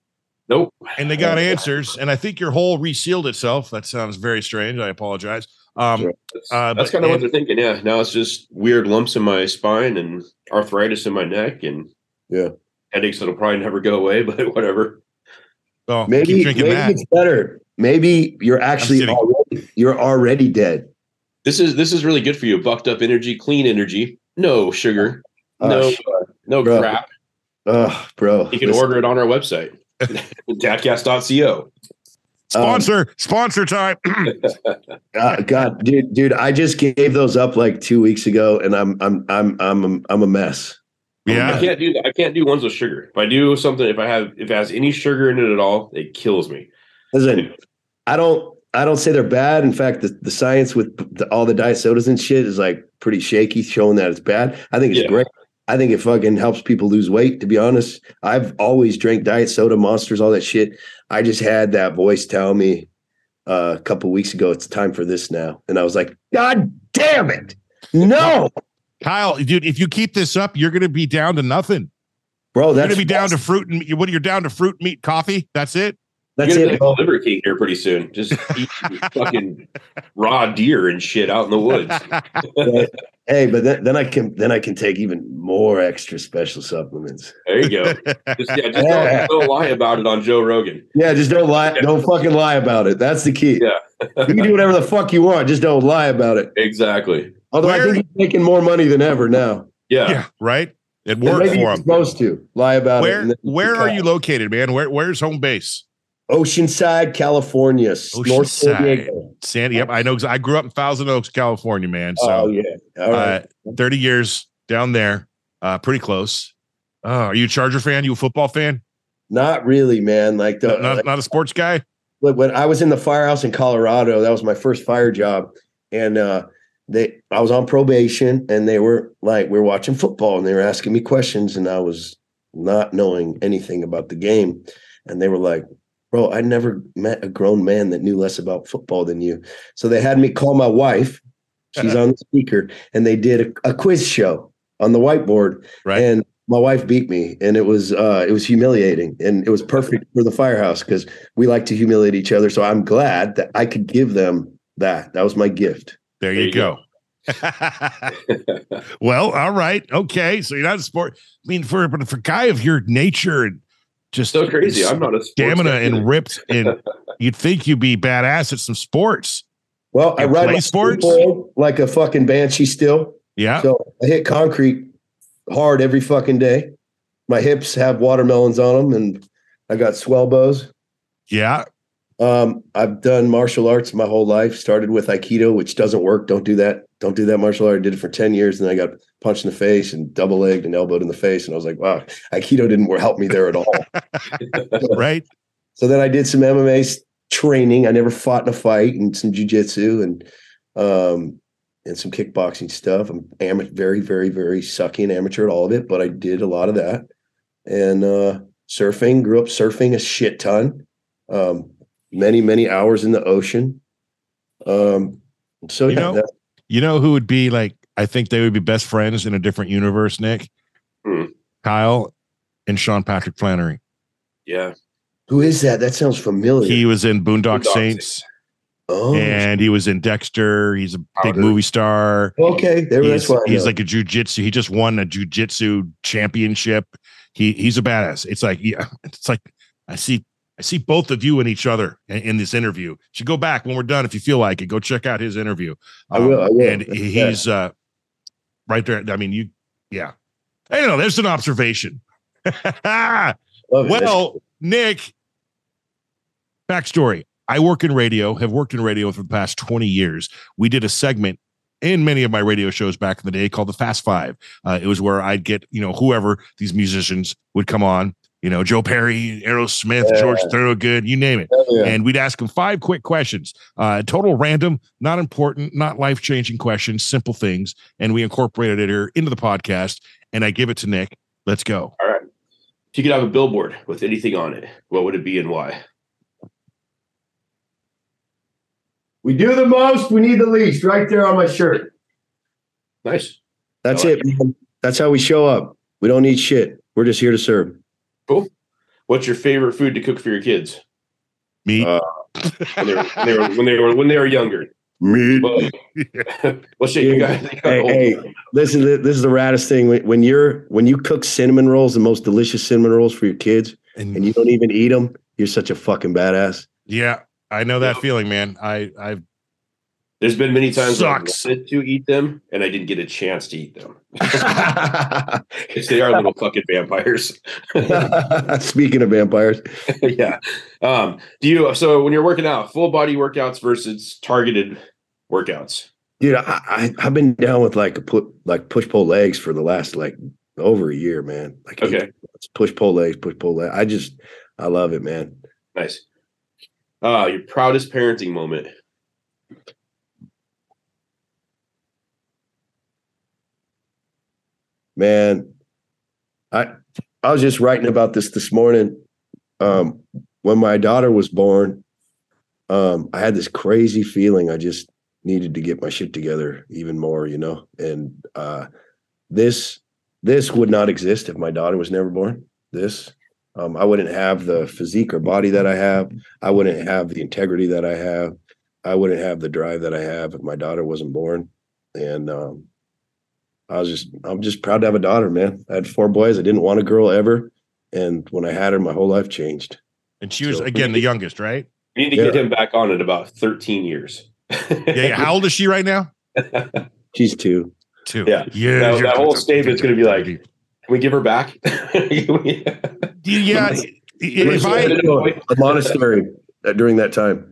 Nope. And they got answers, and I think your hole resealed itself. That sounds very strange. I apologize. Um, that's, uh, that's kind of what they're thinking. Yeah. Now it's just weird lumps in my spine and arthritis in my neck, and yeah, headaches that'll probably never go away. But whatever. Oh, maybe maybe that. it's better. Maybe you're actually already, you're already dead. This is this is really good for you. Bucked up energy, clean energy, no sugar, Oh, no shit. no Bro. crap. Oh, bro. You can Listen, order it on our website, dadcast.co. Sponsor, sponsor time. uh, God, dude, dude, I just gave those up like two weeks ago, and I'm I'm I'm I'm I'm a mess. Yeah, I can't do that. I can't do ones with sugar. If I do something, if I have if it has any sugar in it at all, it kills me. Listen, I don't I don't say they're bad. In fact, the, the science with the, all the diet sodas and shit is like pretty shaky, showing that it's bad. I think it's Yeah. great. I think it fucking helps people lose weight. To be honest, I've always drank diet soda, monsters, all that shit. I just had that voice tell me uh, a couple weeks ago, it's time for this now, and I was like, God damn it, no, Kyle, dude, if you keep this up, you're gonna be down to nothing. bro. You're That's gonna be down to fruit and what you're down to fruit, meat, coffee. That's it. That's You're gonna it. be bro. like the Liver King here pretty soon. Just eat fucking raw deer and shit out in the woods. But- hey, but then, then I can then I can take even more extra special supplements. There you go. Just, yeah, just don't, don't lie about it on Joe Rogan. Yeah, just don't lie. Don't fucking lie about it. That's the key. Yeah. you can do whatever the fuck you want. Just don't lie about it. Exactly. Although I Where- think he's making more money than ever now. Yeah. yeah, right. It And worked for he's him. supposed to lie about it. Where and where are you located, man? Where where's home base? Oceanside, California, North Oceanside. San Diego. Sandy. Yep, I know. I grew up in Thousand Oaks, California, man. So oh yeah. All right. uh, 30 years down there, uh, pretty close. Oh, are you a Charger fan? You a football fan? not really, man. Like the not, not a sports guy? But when I was in the firehouse in Colorado, that was my first fire job, and uh, they I was on probation, and they were like we're watching football, and they were asking me questions, and I was not knowing anything about the game, and they were like, "Bro, I never met a grown man that knew less about football than you." So they had me call my wife. She's on the speaker, and they did a, a quiz show on the whiteboard, Right. and my wife beat me, and it was uh, it was humiliating, and it was perfect for the firehouse because we like to humiliate each other. So I'm glad that I could give them that. That was my gift. there There you you go. well, all right. Okay. So you're not a sport. I mean, for but for a guy of your nature and just So crazy. I'm not a stamina and ripped, and you'd think you'd be badass at some sports. Well, I ride play my sports? like a fucking banshee still. Yeah. So I hit concrete hard every fucking day. My hips have watermelons on them, and I got swell bows. Yeah. Um, I've done martial arts my whole life. Started with Aikido, which doesn't work. Don't do that. Don't do that martial art. I did it for 10 years. And I got punched in the face and double legged and elbowed in the face. And I was like, wow, Aikido didn't help me there at all. Right. so then I did some MMA training. I never fought in a fight and some jujitsu and um and some kickboxing stuff. I'm am- very, very, very sucky and amateur at all of it, but I did a lot of that. And uh surfing, grew up surfing a shit ton. Um, many, many hours in the ocean. Um, so You yeah, know- You know who would be like? I think they would be best friends in a different universe. Nick, Hmm. Kyle, and Sean Patrick Flanery. Yeah. who is that? That sounds familiar. He was in Boondock Boondock Saints, oh, and he was in Dexter. He's a big Powder. movie star. okay. There, that's He's, why he's like a jujitsu. He just won a jujitsu championship. He he's a badass. It's like yeah, it's like I see I see both of you and each other in, in this interview. You should go back when we're done if you feel like it. Go check out his interview. I will, I will. And he's uh right there. I mean, you yeah. I don't know. There's an observation. Love it. That's- well, Nick, backstory. I work in radio, have worked in radio for the past 20 years. We did a segment in many of my radio shows back in the day called the Fast Five. Uh, it was where I'd get, you know, whoever these musicians would come on, you know, Joe Perry, Aerosmith, Yeah. George Thorogood, you name it. yeah. And we'd ask them five quick questions, uh, total random, not important, not life changing questions, simple things. And we incorporated it here into the podcast. And I give it to Nick. Let's go. All right. If you could have a billboard with anything on it, what would it be and why? we do the most, we need the least. Right there on my shirt. Nice. That's like it, man. That's how we show up. We don't need shit. We're just here to serve. Cool. What's your favorite food to cook for your kids Me. Uh, when they were when they were when they were, when they were younger? Meat. Well, well shit, you guys. Hey, hey, listen, this is the raddest thing. When, when you're when you cook cinnamon rolls, the most delicious cinnamon rolls for your kids, and you don't even eat them, You're such a fucking badass. Yeah, I know that Yep. feeling, man. I I've There's been many times where I Sucks. wanted to eat them and I didn't get a chance to eat them because they are little fucking vampires. Speaking of vampires, yeah. Um, do you so when you're working out, full body workouts versus targeted workouts? dude, I, I I've been down with like a put like push pull legs for the last like over a year, man. Like Okay. push pull legs, push pull legs. I just I love it, man. Nice. Uh, your proudest parenting moment. Man i i was just writing about this this morning. Um when my daughter was born um i had this crazy feeling. I just needed to get my shit together even more you know? And uh this this would not exist if my daughter was never born. This um i wouldn't have the physique or body that i have. I wouldn't have the integrity that i have. I wouldn't have the drive that i have if my daughter wasn't born. And um I was just I'm just proud to have a daughter, man. I had four boys. I didn't want a girl ever. And when I had her, my whole life changed. and she was So- again the youngest, right? You need to get him back on in about 13 years. Yeah. yeah. How old is she right now? She's two. Two. Yeah. Yeah. That- that whole statement's gonna be like- Can we give her back? yeah. If If I A monastery during that time.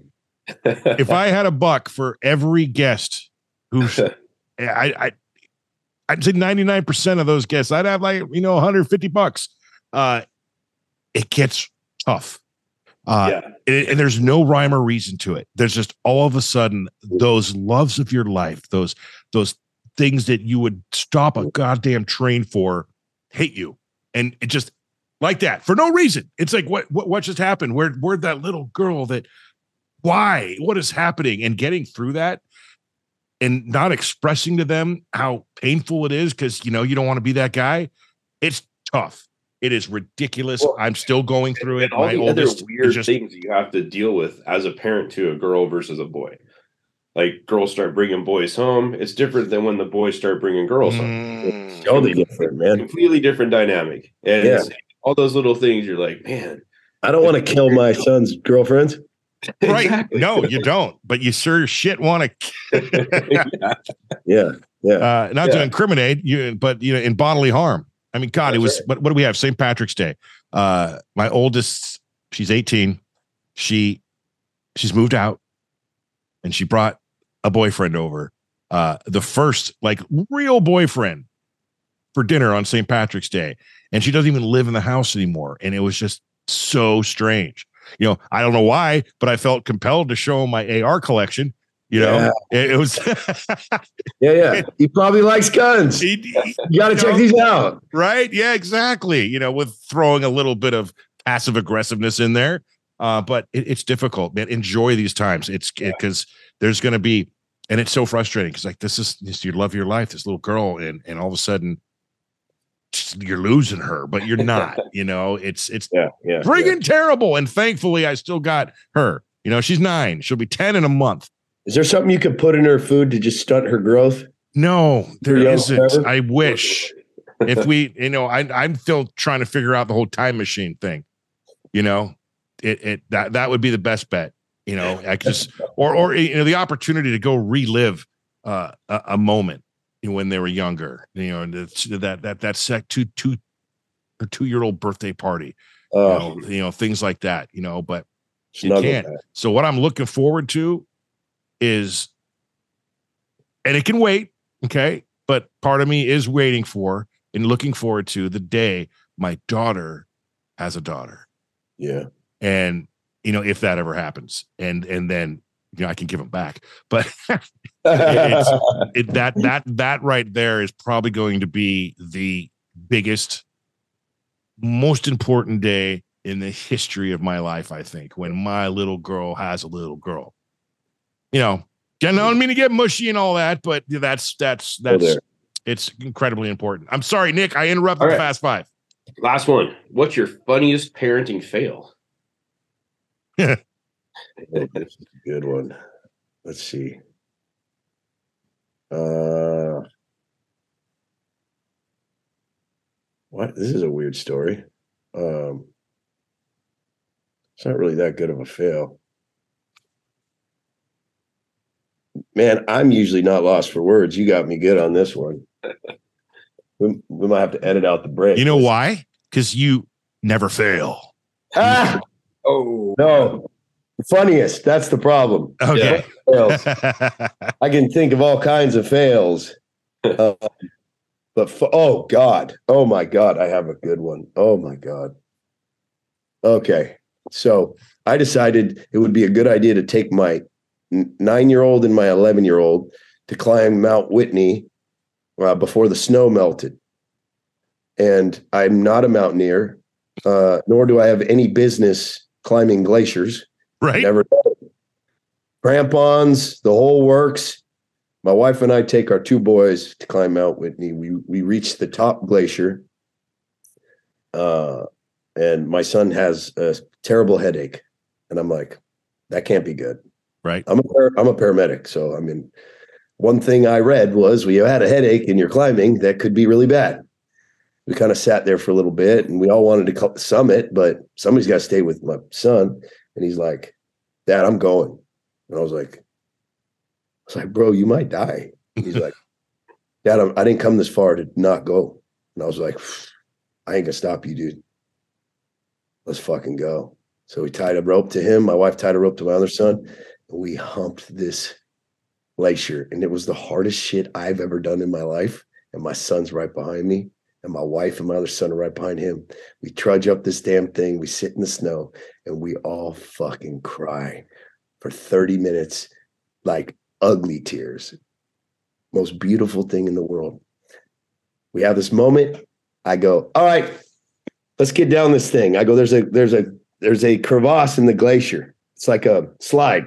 if I had a buck for every guest who's I I I'd say 99% of those guests, I'd have like, you know, 150 bucks. Uh it gets tough. Uh yeah. and, and there's no rhyme or reason to it. There's just all of a sudden those loves of your life, those those things that you would stop a goddamn train for, hate you, and it just like that for no reason. It's like what what what just happened? Where where'd that little girl that? Why? What is happening? And getting through that, and not expressing to them how painful it is because you know you don't want to be that guy. It's tough. It is ridiculous. Well, I'm still going through it. And all My the other oldest is weird just things you have to deal with as a parent to a girl versus a boy. Like girls start bringing boys home. It's different than when the boys start bringing girls home. Mm. Totally different, man. Completely different dynamic. And it's all those little things you're like, man. I don't want to kill my son's girlfriends. right. Exactly. No, you don't. But you sure shit want to. Yeah. Yeah. uh, not to incriminate you, but you know, in bodily harm. I mean, God, it That's was. What, what do we have? St. Patrick's Day. Uh, my oldest, she's 18. She, she's moved out, and she brought a boyfriend over. Uh, the first like real boyfriend for dinner on St. Patrick's Day, and she doesn't even live in the house anymore. And it was just so strange. You know, I don't know why, but I felt compelled to show him my AR collection. You know, it, it was. Yeah, yeah. He probably likes guns. he- he- You got to check these out. right? Yeah, exactly. You know, with throwing a little bit of passive aggressiveness in there. Uh, but it, it's difficult, man. Enjoy these times. It's because there's going to be, and it's so frustrating because like this is this you love your life, this little girl, and and all of a sudden you're losing her, but you're not. you know, it's it's Yeah. Yeah. friggin' terrible. And thankfully, I still got her. You know, she's nine. She'll be ten in a month. Is there something you could put in her food to just stunt her growth? No, there isn't. I wish. if we, you know, I, I'm still trying to figure out the whole time machine thing. You know, it, it that that would be the best bet. You know, I just or or you know the opportunity to go relive uh, a, a moment when they were younger. You know, that that that sec two two or two year old birthday party. You Oh, know, you know things like that. You know, but snuggle can't. that. so what I'm looking forward to is, and it can wait, okay. But part of me is waiting for and looking forward to the day my daughter has a daughter, Yeah. and you know if that ever happens, and and then you know I can give them back. But it, that that that right there is probably going to be the biggest, most important day in the history of my life. I think when my little girl has a little girl. You know, I don't mean to get mushy and all that, but that's that's that's there. it's incredibly important. I'm sorry, Nick. I interrupted All the right. fast five. Last one. What's your funniest parenting fail? Oh, this is a good one. Let's see. Uh, what? This is a weird story. Um, It's not really that good of a fail. Man, I'm usually not lost for words. You got me good on this one. we, we might have to edit out the break. You know why? Because you never fail. Ah, Oh no. Funniest. That's the problem. Okay. I can think of all kinds of fails. Uh, but f- oh God. Oh my God. I have a good one. Oh my God. Okay. So I decided it would be a good idea to take my nine year old and my 11 year old to climb Mount Whitney uh, before the snow melted. And I'm not a mountaineer, uh, nor do I have any business climbing glaciers. Right. Never crampons, the whole works. My wife and I take our two boys to climb Mount Whitney. We we reach the top glacier, uh, and my son has a terrible headache, and I'm like, that can't be good. Right. I'm a I'm a paramedic, so I mean, one thing I read was you had a headache and you're climbing, that could be really bad. We kind of sat there for a little bit, and we all wanted to summit, but somebody's got to stay with my son, and he's like, Dad, I'm going. And I was like, I was like, bro, you might die. He's like, Dad, I'm, I didn't come this far to not go. And I was like, I ain't gonna stop you, dude. Let's fucking go. So we tied a rope to him. My wife tied a rope to my other son. And we humped this glacier. And it was the hardest shit I've ever done in my life. And my son's right behind me. And my wife and my other son are right behind him. We trudge up this damn thing. We sit in the snow and we all fucking cry for 30 minutes like ugly tears. Most beautiful thing in the world. We have this moment. I go, all right, let's get down this thing. I go, there's a there's a there's a crevasse in the glacier. It's like a slide,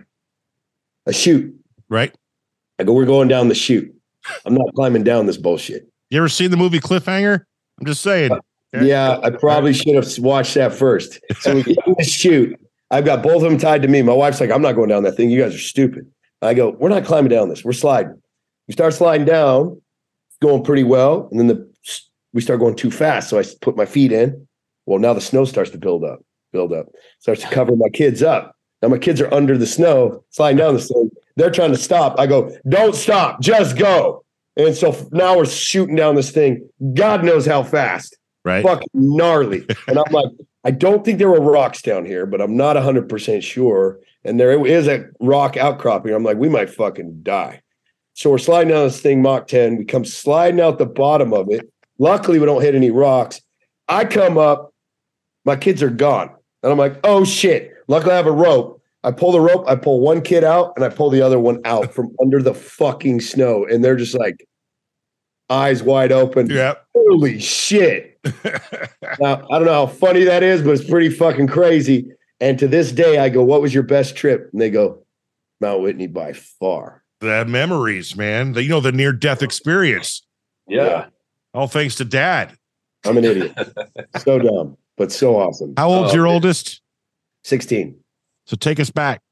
a chute. Right. I go, we're going down the chute. I'm not climbing down this bullshit. You ever seen the movie Cliffhanger? I'm just saying. Okay. Yeah, I probably should have watched that first. So we get on the chute. I've got both of them tied to me. My wife's like, I'm not going down that thing. You guys are stupid. I go, we're not climbing down this. We're sliding. We start sliding down, going pretty well, and then the we start going too fast. So I put my feet in. Well, now the snow starts to build up, build up, starts to cover my kids up. Now my kids are under the snow, sliding down the snow. They're trying to stop. I go, don't stop, just go. And so now we're shooting down this thing. God knows how fast Right. fucking gnarly. And I'm like, I don't think there were rocks down here, but I'm not 100% sure. And there is a rock outcropping. I'm like, we might fucking die. So we're sliding down this thing, Mach 10. We come sliding out the bottom of it. Luckily, we don't hit any rocks. I come up, my kids are gone. And I'm like, oh shit. Luckily, I have a rope. I pull the rope, I pull one kid out, and I pull the other one out from under the fucking snow. And they're just like, eyes wide open. Yeah. Holy shit. Now, I don't know how funny that is, but it's pretty fucking crazy. And to this day, I go, What was your best trip? And they go, Mount Whitney by far. the memories, man. The, you know, the near death experience. yeah. All thanks to dad. I'm an idiot. so dumb, but so awesome. How old's Oh, your man. oldest? 16. So take us back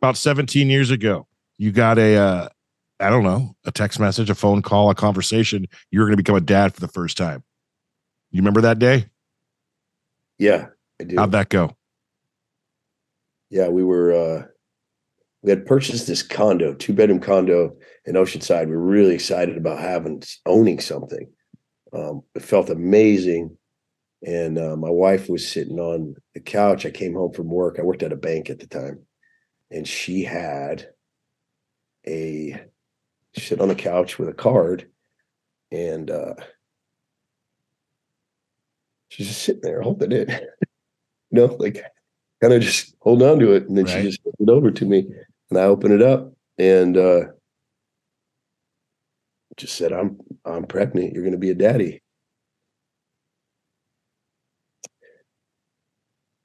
about 17 years ago. You got a, uh, I don't know, a text message, a phone call, a conversation. You were going to become a dad for the first time. You remember that day? Yeah, I do. How'd that go? yeah, we were, uh, we had purchased this condo, two bedroom condo in Oceanside. We were really excited about having, owning something. Um, it felt amazing. And uh, my wife was sitting on the couch. I came home from work. I worked at a bank at the time. And she had a sit on the couch with a card. And uh, she's just sitting there holding it. you know, like kind of just hold on to it. And then Right. she just handed it over to me. And I open it up and uh, just said, I'm I'm pregnant. You're gonna be a daddy.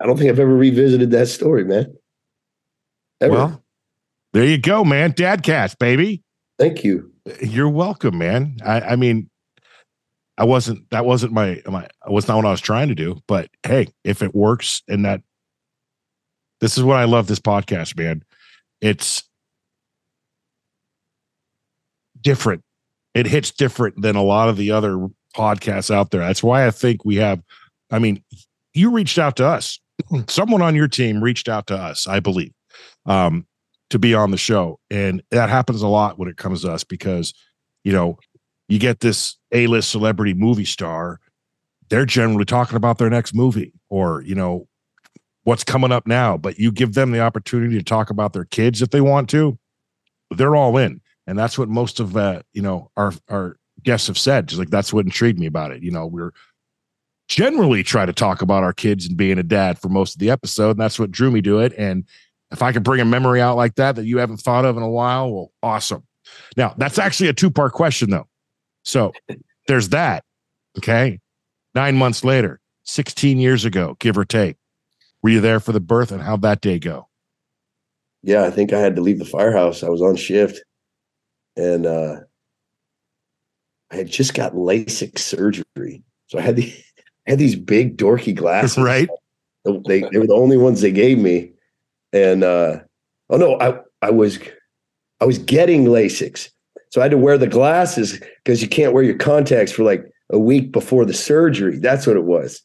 I don't think I've ever revisited that story, man. Ever. Well, there you go, man. Dadcast, baby. Thank you. You're welcome, man. I, I mean, I wasn't, that wasn't my, my, was not what I was trying to do, but hey, if it works and that, this is what I love this podcast, man. It's different. It hits different than a lot of the other podcasts out there. That's why I think we have, I mean, you reached out to us. Someone on your team reached out to us, I believe, um, to be on the show. And that happens a lot when it comes to us because, you know, you get this A list celebrity movie star, they're generally talking about their next movie or, you know, what's coming up now. But you give them the opportunity to talk about their kids if they want to, they're all in. And that's what most of, uh, you know, our, our guests have said. Just like that's what intrigued me about it. You know, we're, generally try to talk about our kids and being a dad for most of the episode. And that's what drew me to it. And if I could bring a memory out like that that you haven't thought of in a while, well, awesome. Now, that's actually a two part question, though. So there's that. Okay. Nine months later, 16 years ago, give or take. Were you there for the birth and how'd that day go? Yeah, I think I had to leave the firehouse. I was on shift and uh, I had just got LASIK surgery. So I had the I had these big dorky glasses. Right. They they were the only ones they gave me. And uh oh no, I I was I was getting LASIKs. So I had to wear the glasses because you can't wear your contacts for like a week before the surgery. That's what it was.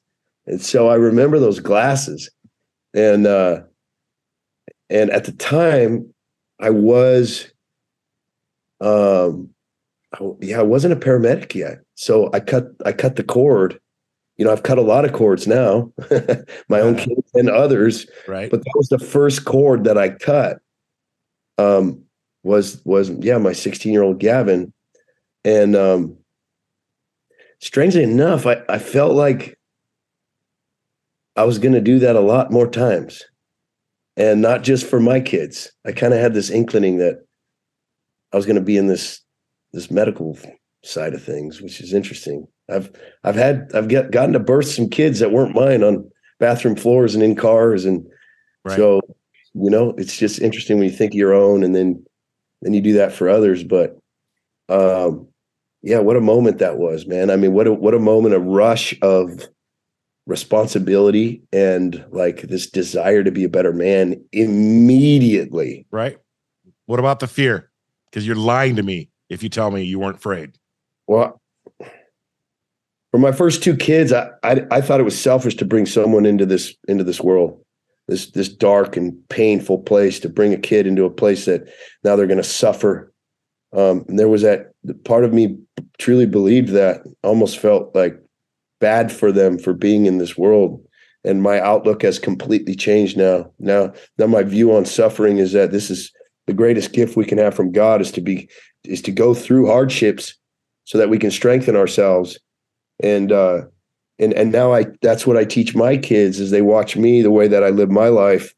And so I remember those glasses. And uh and at the time I was um yeah, I wasn't a paramedic yet. So I cut I cut the cord you know, I've cut a lot of cords now, my own kids and others. Right. But that was the first cord that I cut. Um, was was yeah, my 16 year old Gavin, and um, strangely enough, I I felt like I was going to do that a lot more times, and not just for my kids. I kind of had this inkling that I was going to be in this this medical side of things, which is interesting. I've I've had I've get, gotten to birth some kids that weren't mine on bathroom floors and in cars, and right. so you know it's just interesting when you think of your own, and then then you do that for others. But um, yeah, what a moment that was, man. I mean, what a what a moment, a rush of responsibility and like this desire to be a better man immediately. Right. What about the fear? Because you're lying to me if you tell me you weren't afraid. Well, for my first two kids, I, I, I thought it was selfish to bring someone into this into this world, this this dark and painful place. To bring a kid into a place that now they're going to suffer. Um, and there was that part of me truly believed that, almost felt like bad for them for being in this world. And my outlook has completely changed now. Now, now my view on suffering is that this is the greatest gift we can have from God is to be is to go through hardships so that we can strengthen ourselves and uh and and now i that's what i teach my kids is they watch me the way that i live my life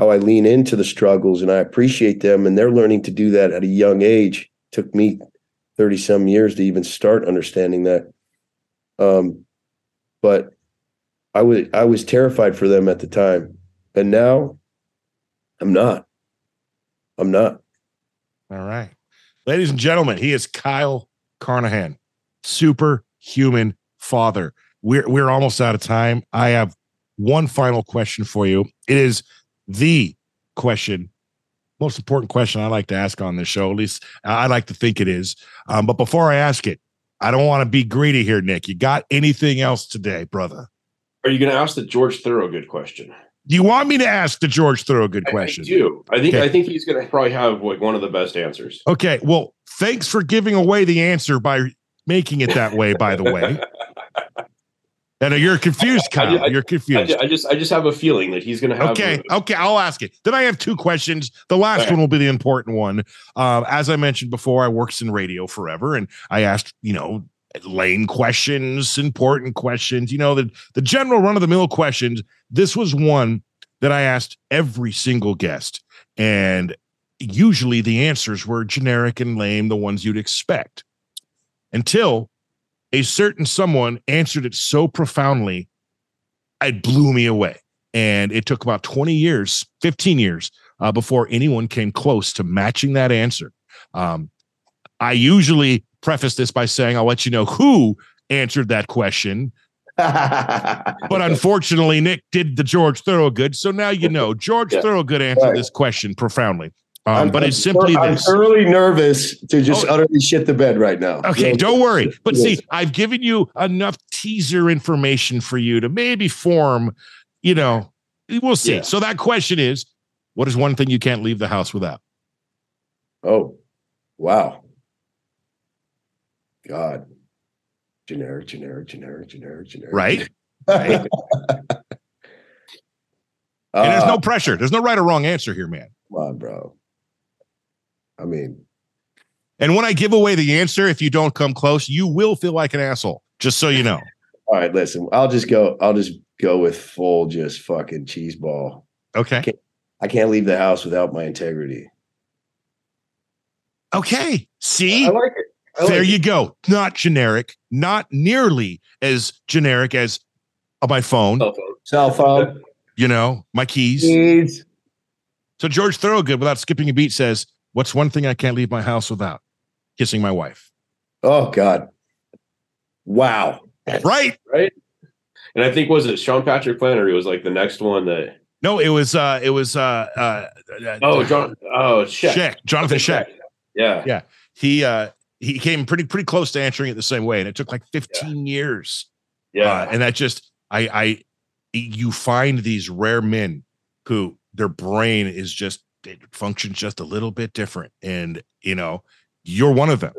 how i lean into the struggles and i appreciate them. And they're learning to do that at a young age. It took me 30 some years to even start understanding that. Um but i was i was terrified for them at the time. And now i'm not. I'm not. All right. Ladies and gentlemen he is kyle carnohan superhuman father. We're we're almost out of time. I have one final question for you. It is the question, most important question I like to ask on this show. At least I like to think it is. Um, but before I ask it, I don't want to be greedy here, Nick. You got anything else today, brother? Are you going to ask the George Thorogood question? Do you want me to ask the George Thorogood question? I do. I think okay. I think he's going to probably have like one of the best answers. Okay. Well, thanks for giving away the answer by making it that way. By the way, And you're confused, Kyle. I, I, you're confused. I, I, just, I just have a feeling that he's going to have. Okay, a, okay. I'll ask it. Then I have two questions. The last right. one will be the important one. Uh, as I mentioned before, I worked in radio forever, and I asked, you know, lame questions, important questions. You know, the the general run of the mill questions. This was one that I asked every single guest, and usually the answers were generic and lame, the ones you'd expect, until a certain someone answered it so profoundly, it blew me away. And it took about 20 years, 15 years uh, before anyone came close to matching that answer. Um, I usually preface this by saying, I'll let you know who answered that question. but unfortunately, Nick did the George Thorogood. So now you know George yeah. Thorogood answered right. this question profoundly. Um, but it's simply I'm this. thoroughly nervous to just oh. utterly shit the bed right now. Okay, don't worry. But see, I've given you enough teaser information for you to maybe form, you know, we'll see. Yeah. So that question is, what is one thing you can't leave the house without? Oh, wow. God. Generic, generic, generic, generic, generic. Right? Right. Uh, and there's no pressure. There's no right or wrong answer here, man. come on, bro. I mean, And when I give away the answer, if you don't come close, you will feel like an asshole. Just so you know. all right, listen, I'll just go, I'll just go with full just fucking cheese ball. Okay. I can't leave the house without my integrity. Okay. See? I like it. I there like you go. Not generic, not nearly as generic as uh, my phone, Cell phone. Cell phone. you know, my keys. Keys. So George Thorogood, without skipping a beat, says, What's one thing I can't leave my house without? Kissing my wife. Oh God. Wow. Right? right? And I think was it Sean Patrick Flanery was like the next one that. No, it was uh it was uh uh Oh, John. Oh, shit. Schaech, Jonathan Schaech. Yeah. Yeah. He uh he came pretty pretty close to answering it the same way. And it took like 15 years. Yeah. Uh, and that just I I you find these rare men who their brain is just it functions just a little bit different. And you know, you're one of them.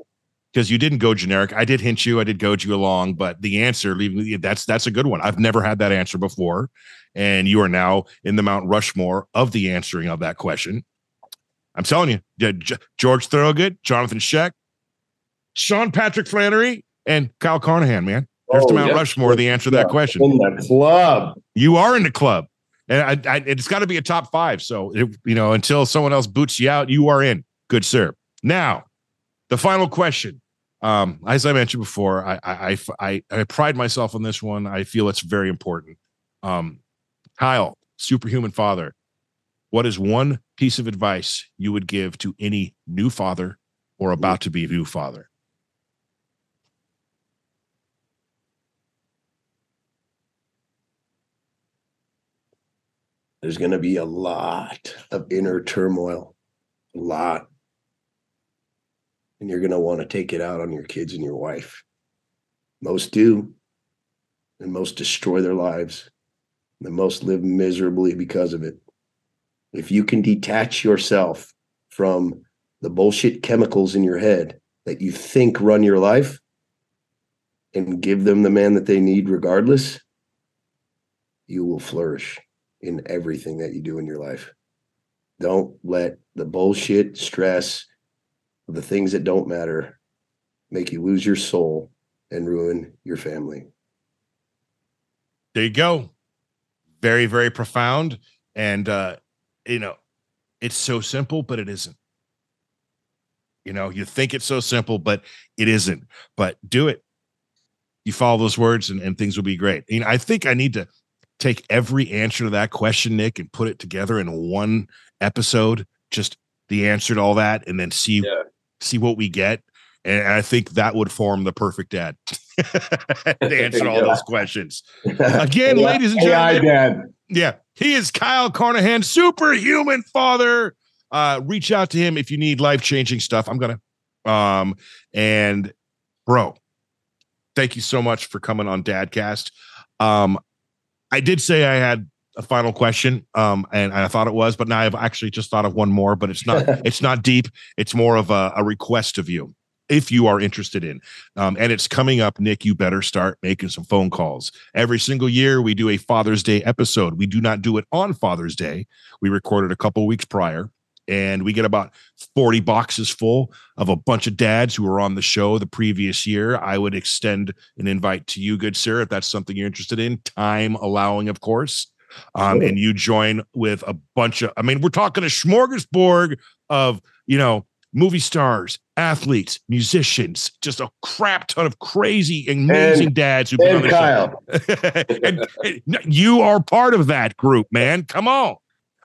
Because you didn't go generic. I did hint you, I did goad you along, but the answer, leaving that's that's a good one. I've never had that answer before. And you are now in the Mount Rushmore of the answering of that question. I'm telling you, George Thorogood, Jonathan Schaech, Sean Patrick Flanery, and Kyle Carnohan, man. There's the Oh, Mount yeah. Rushmore, the answer to that question. In the club. You are in the club. And I, I, it's got to be a top five. So, it, you know, until someone else boots you out, you are in. Good, sir. Now, the final question. Um, as I mentioned before, I, I, I, I, I pride myself on this one. I feel it's very important. Um, Kyle, superhuman father, what is one piece of advice you would give to any new father or about to be new father? There's going to be a lot of inner turmoil, a lot. And you're going to want to take it out on your kids and your wife. Most do, and most destroy their lives, and most live miserably because of it. If you can detach yourself from the bullshit chemicals in your head that you think run your life and give them the man that they need regardless, you will flourish in everything that you do in your life. Don't let the bullshit, stress, the things that don't matter make you lose your soul and ruin your family. there you go. Very very profound. And uh you know it's so simple but it isn't. You know you think it's so simple but it isn't. But do it. You follow those words and, and things will be great. You i think i need to take every answer to that question nick and put it together in one episode just the answer to all that and then see Yeah. see what we get and i think that would form the perfect dad to answer all Yeah. those questions Again, ladies and AI gentlemen. dad. yeah, he is Kyle Carnohan, superhuman father. Uh, reach out to him if you need life changing stuff. I'm gonna, um, and bro, thank you so much for coming on Dadcast. Um, I did say I had a final question, um, and I thought it was, but now I've actually just thought of one more. But it's not. it's not deep. It's more of a, a request of you. If you are interested in, um, and it's coming up, Nick, you better start making some phone calls. Every single year, we do a Father's Day episode. We do not do it on Father's Day. We recorded a couple weeks prior, and we get about 40 boxes full of a bunch of dads who were on the show the previous year. I would extend an invite to you, good sir, if that's something you're interested in, time allowing, of course. Um, and you join with a bunch of, I mean, we're talking a smorgasbord of, you know, movie stars, athletes, musicians, just a crap ton of crazy, amazing dads who've been on And the Kyle. show. and, and you are part of that group, man. Come on.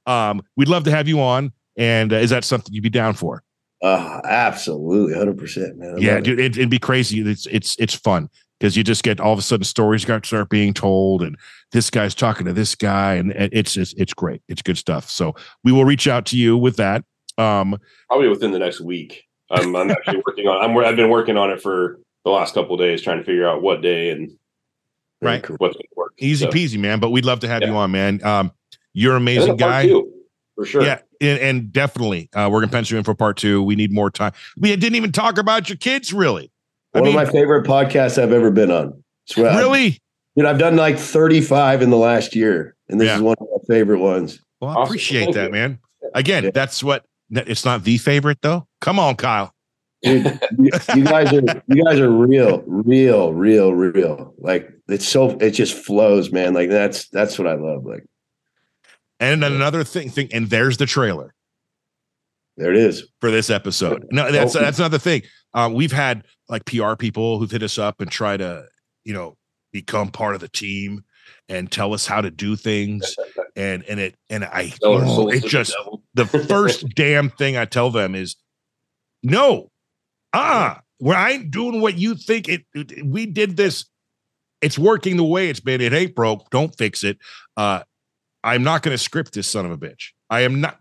Um, we'd love to have you on. And uh, is that something you'd be down for? Uh, absolutely, hundred percent, man. I yeah, it. dude, it, it'd be crazy. It's it's it's fun because you just get all of a sudden stories got start being told, and this guy's talking to this guy, and, and it's, it's it's great. It's good stuff. So we will reach out to you with that. Um, Probably within the next week. I'm, I'm actually working on. I'm. I've been working on it for the last couple of days, trying to figure out what day and Right. cool. what's going to work. easy So, peasy, man. But we'd love to have you on, man. Um, You're an amazing guy. two, for sure. Yeah, and, and definitely, uh, we're gonna pencil you in for part two. We need more time. We didn't even talk about your kids, really. I One mean, of my favorite podcasts I've ever been on. Swear- I- really. dude, I've done like 35 in the last year, and this Yeah. is one of my favorite ones. Well, I Awesome. appreciate Thank that, you. man. Again, Yeah. that's what. It's not the favorite though. Come on, Kyle. Dude, you, you guys are you guys are real, real, real, real. Like it's so it just flows, man. Like that's that's what I love. Like And then another thing, thing, and there's the trailer. there it is. for this episode. No, that's Oh. that's another thing. Um, we've had like PR people who've hit us up and try to, you know, become part of the team and tell us how to do things. And and it and I oh, it to the just the first damn thing I tell them is no, ah, where I ain't doing what you think it, it- We did this. It's working the way it's been. It ain't broke. Don't fix it. Uh, I'm not going to script this son of a bitch. I am not.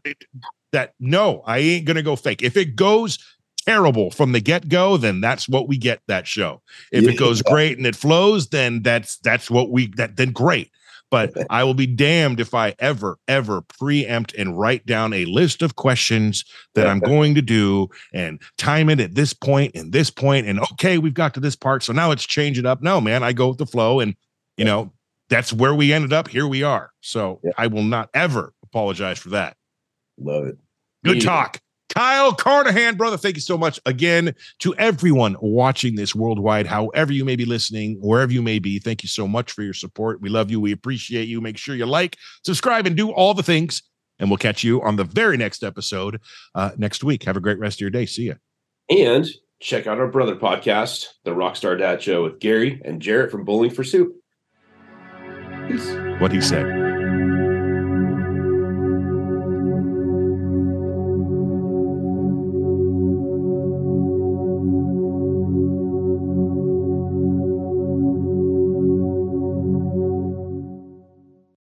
That no, I ain't going to go fake. If it goes terrible from the get go, then that's what we get that show. If it goes Yeah. great and it flows, then that's that's what we that then great. But I will be damned if I ever, ever preempt and write down a list of questions that I'm going to do and time it at this point and this point and okay, we've got to this part, so now let's change it up. No, man, I go with the flow, and you know that's where we ended up. Here we are. So Yeah. I will not ever apologize for that. Love it. Good Me either. talk. Kyle Carnohan, brother, thank you so much again to everyone watching this worldwide, however you may be listening, wherever you may be. Thank you so much for your support. We love you. We appreciate you. Make sure you like, subscribe, and do all the things. And we'll catch you on the very next episode uh, next week. Have a great rest of your day. See ya. And check out our brother podcast, The Rockstar Dad Show with Gary and Jaret from Bowling for Soup. Peace. What he said.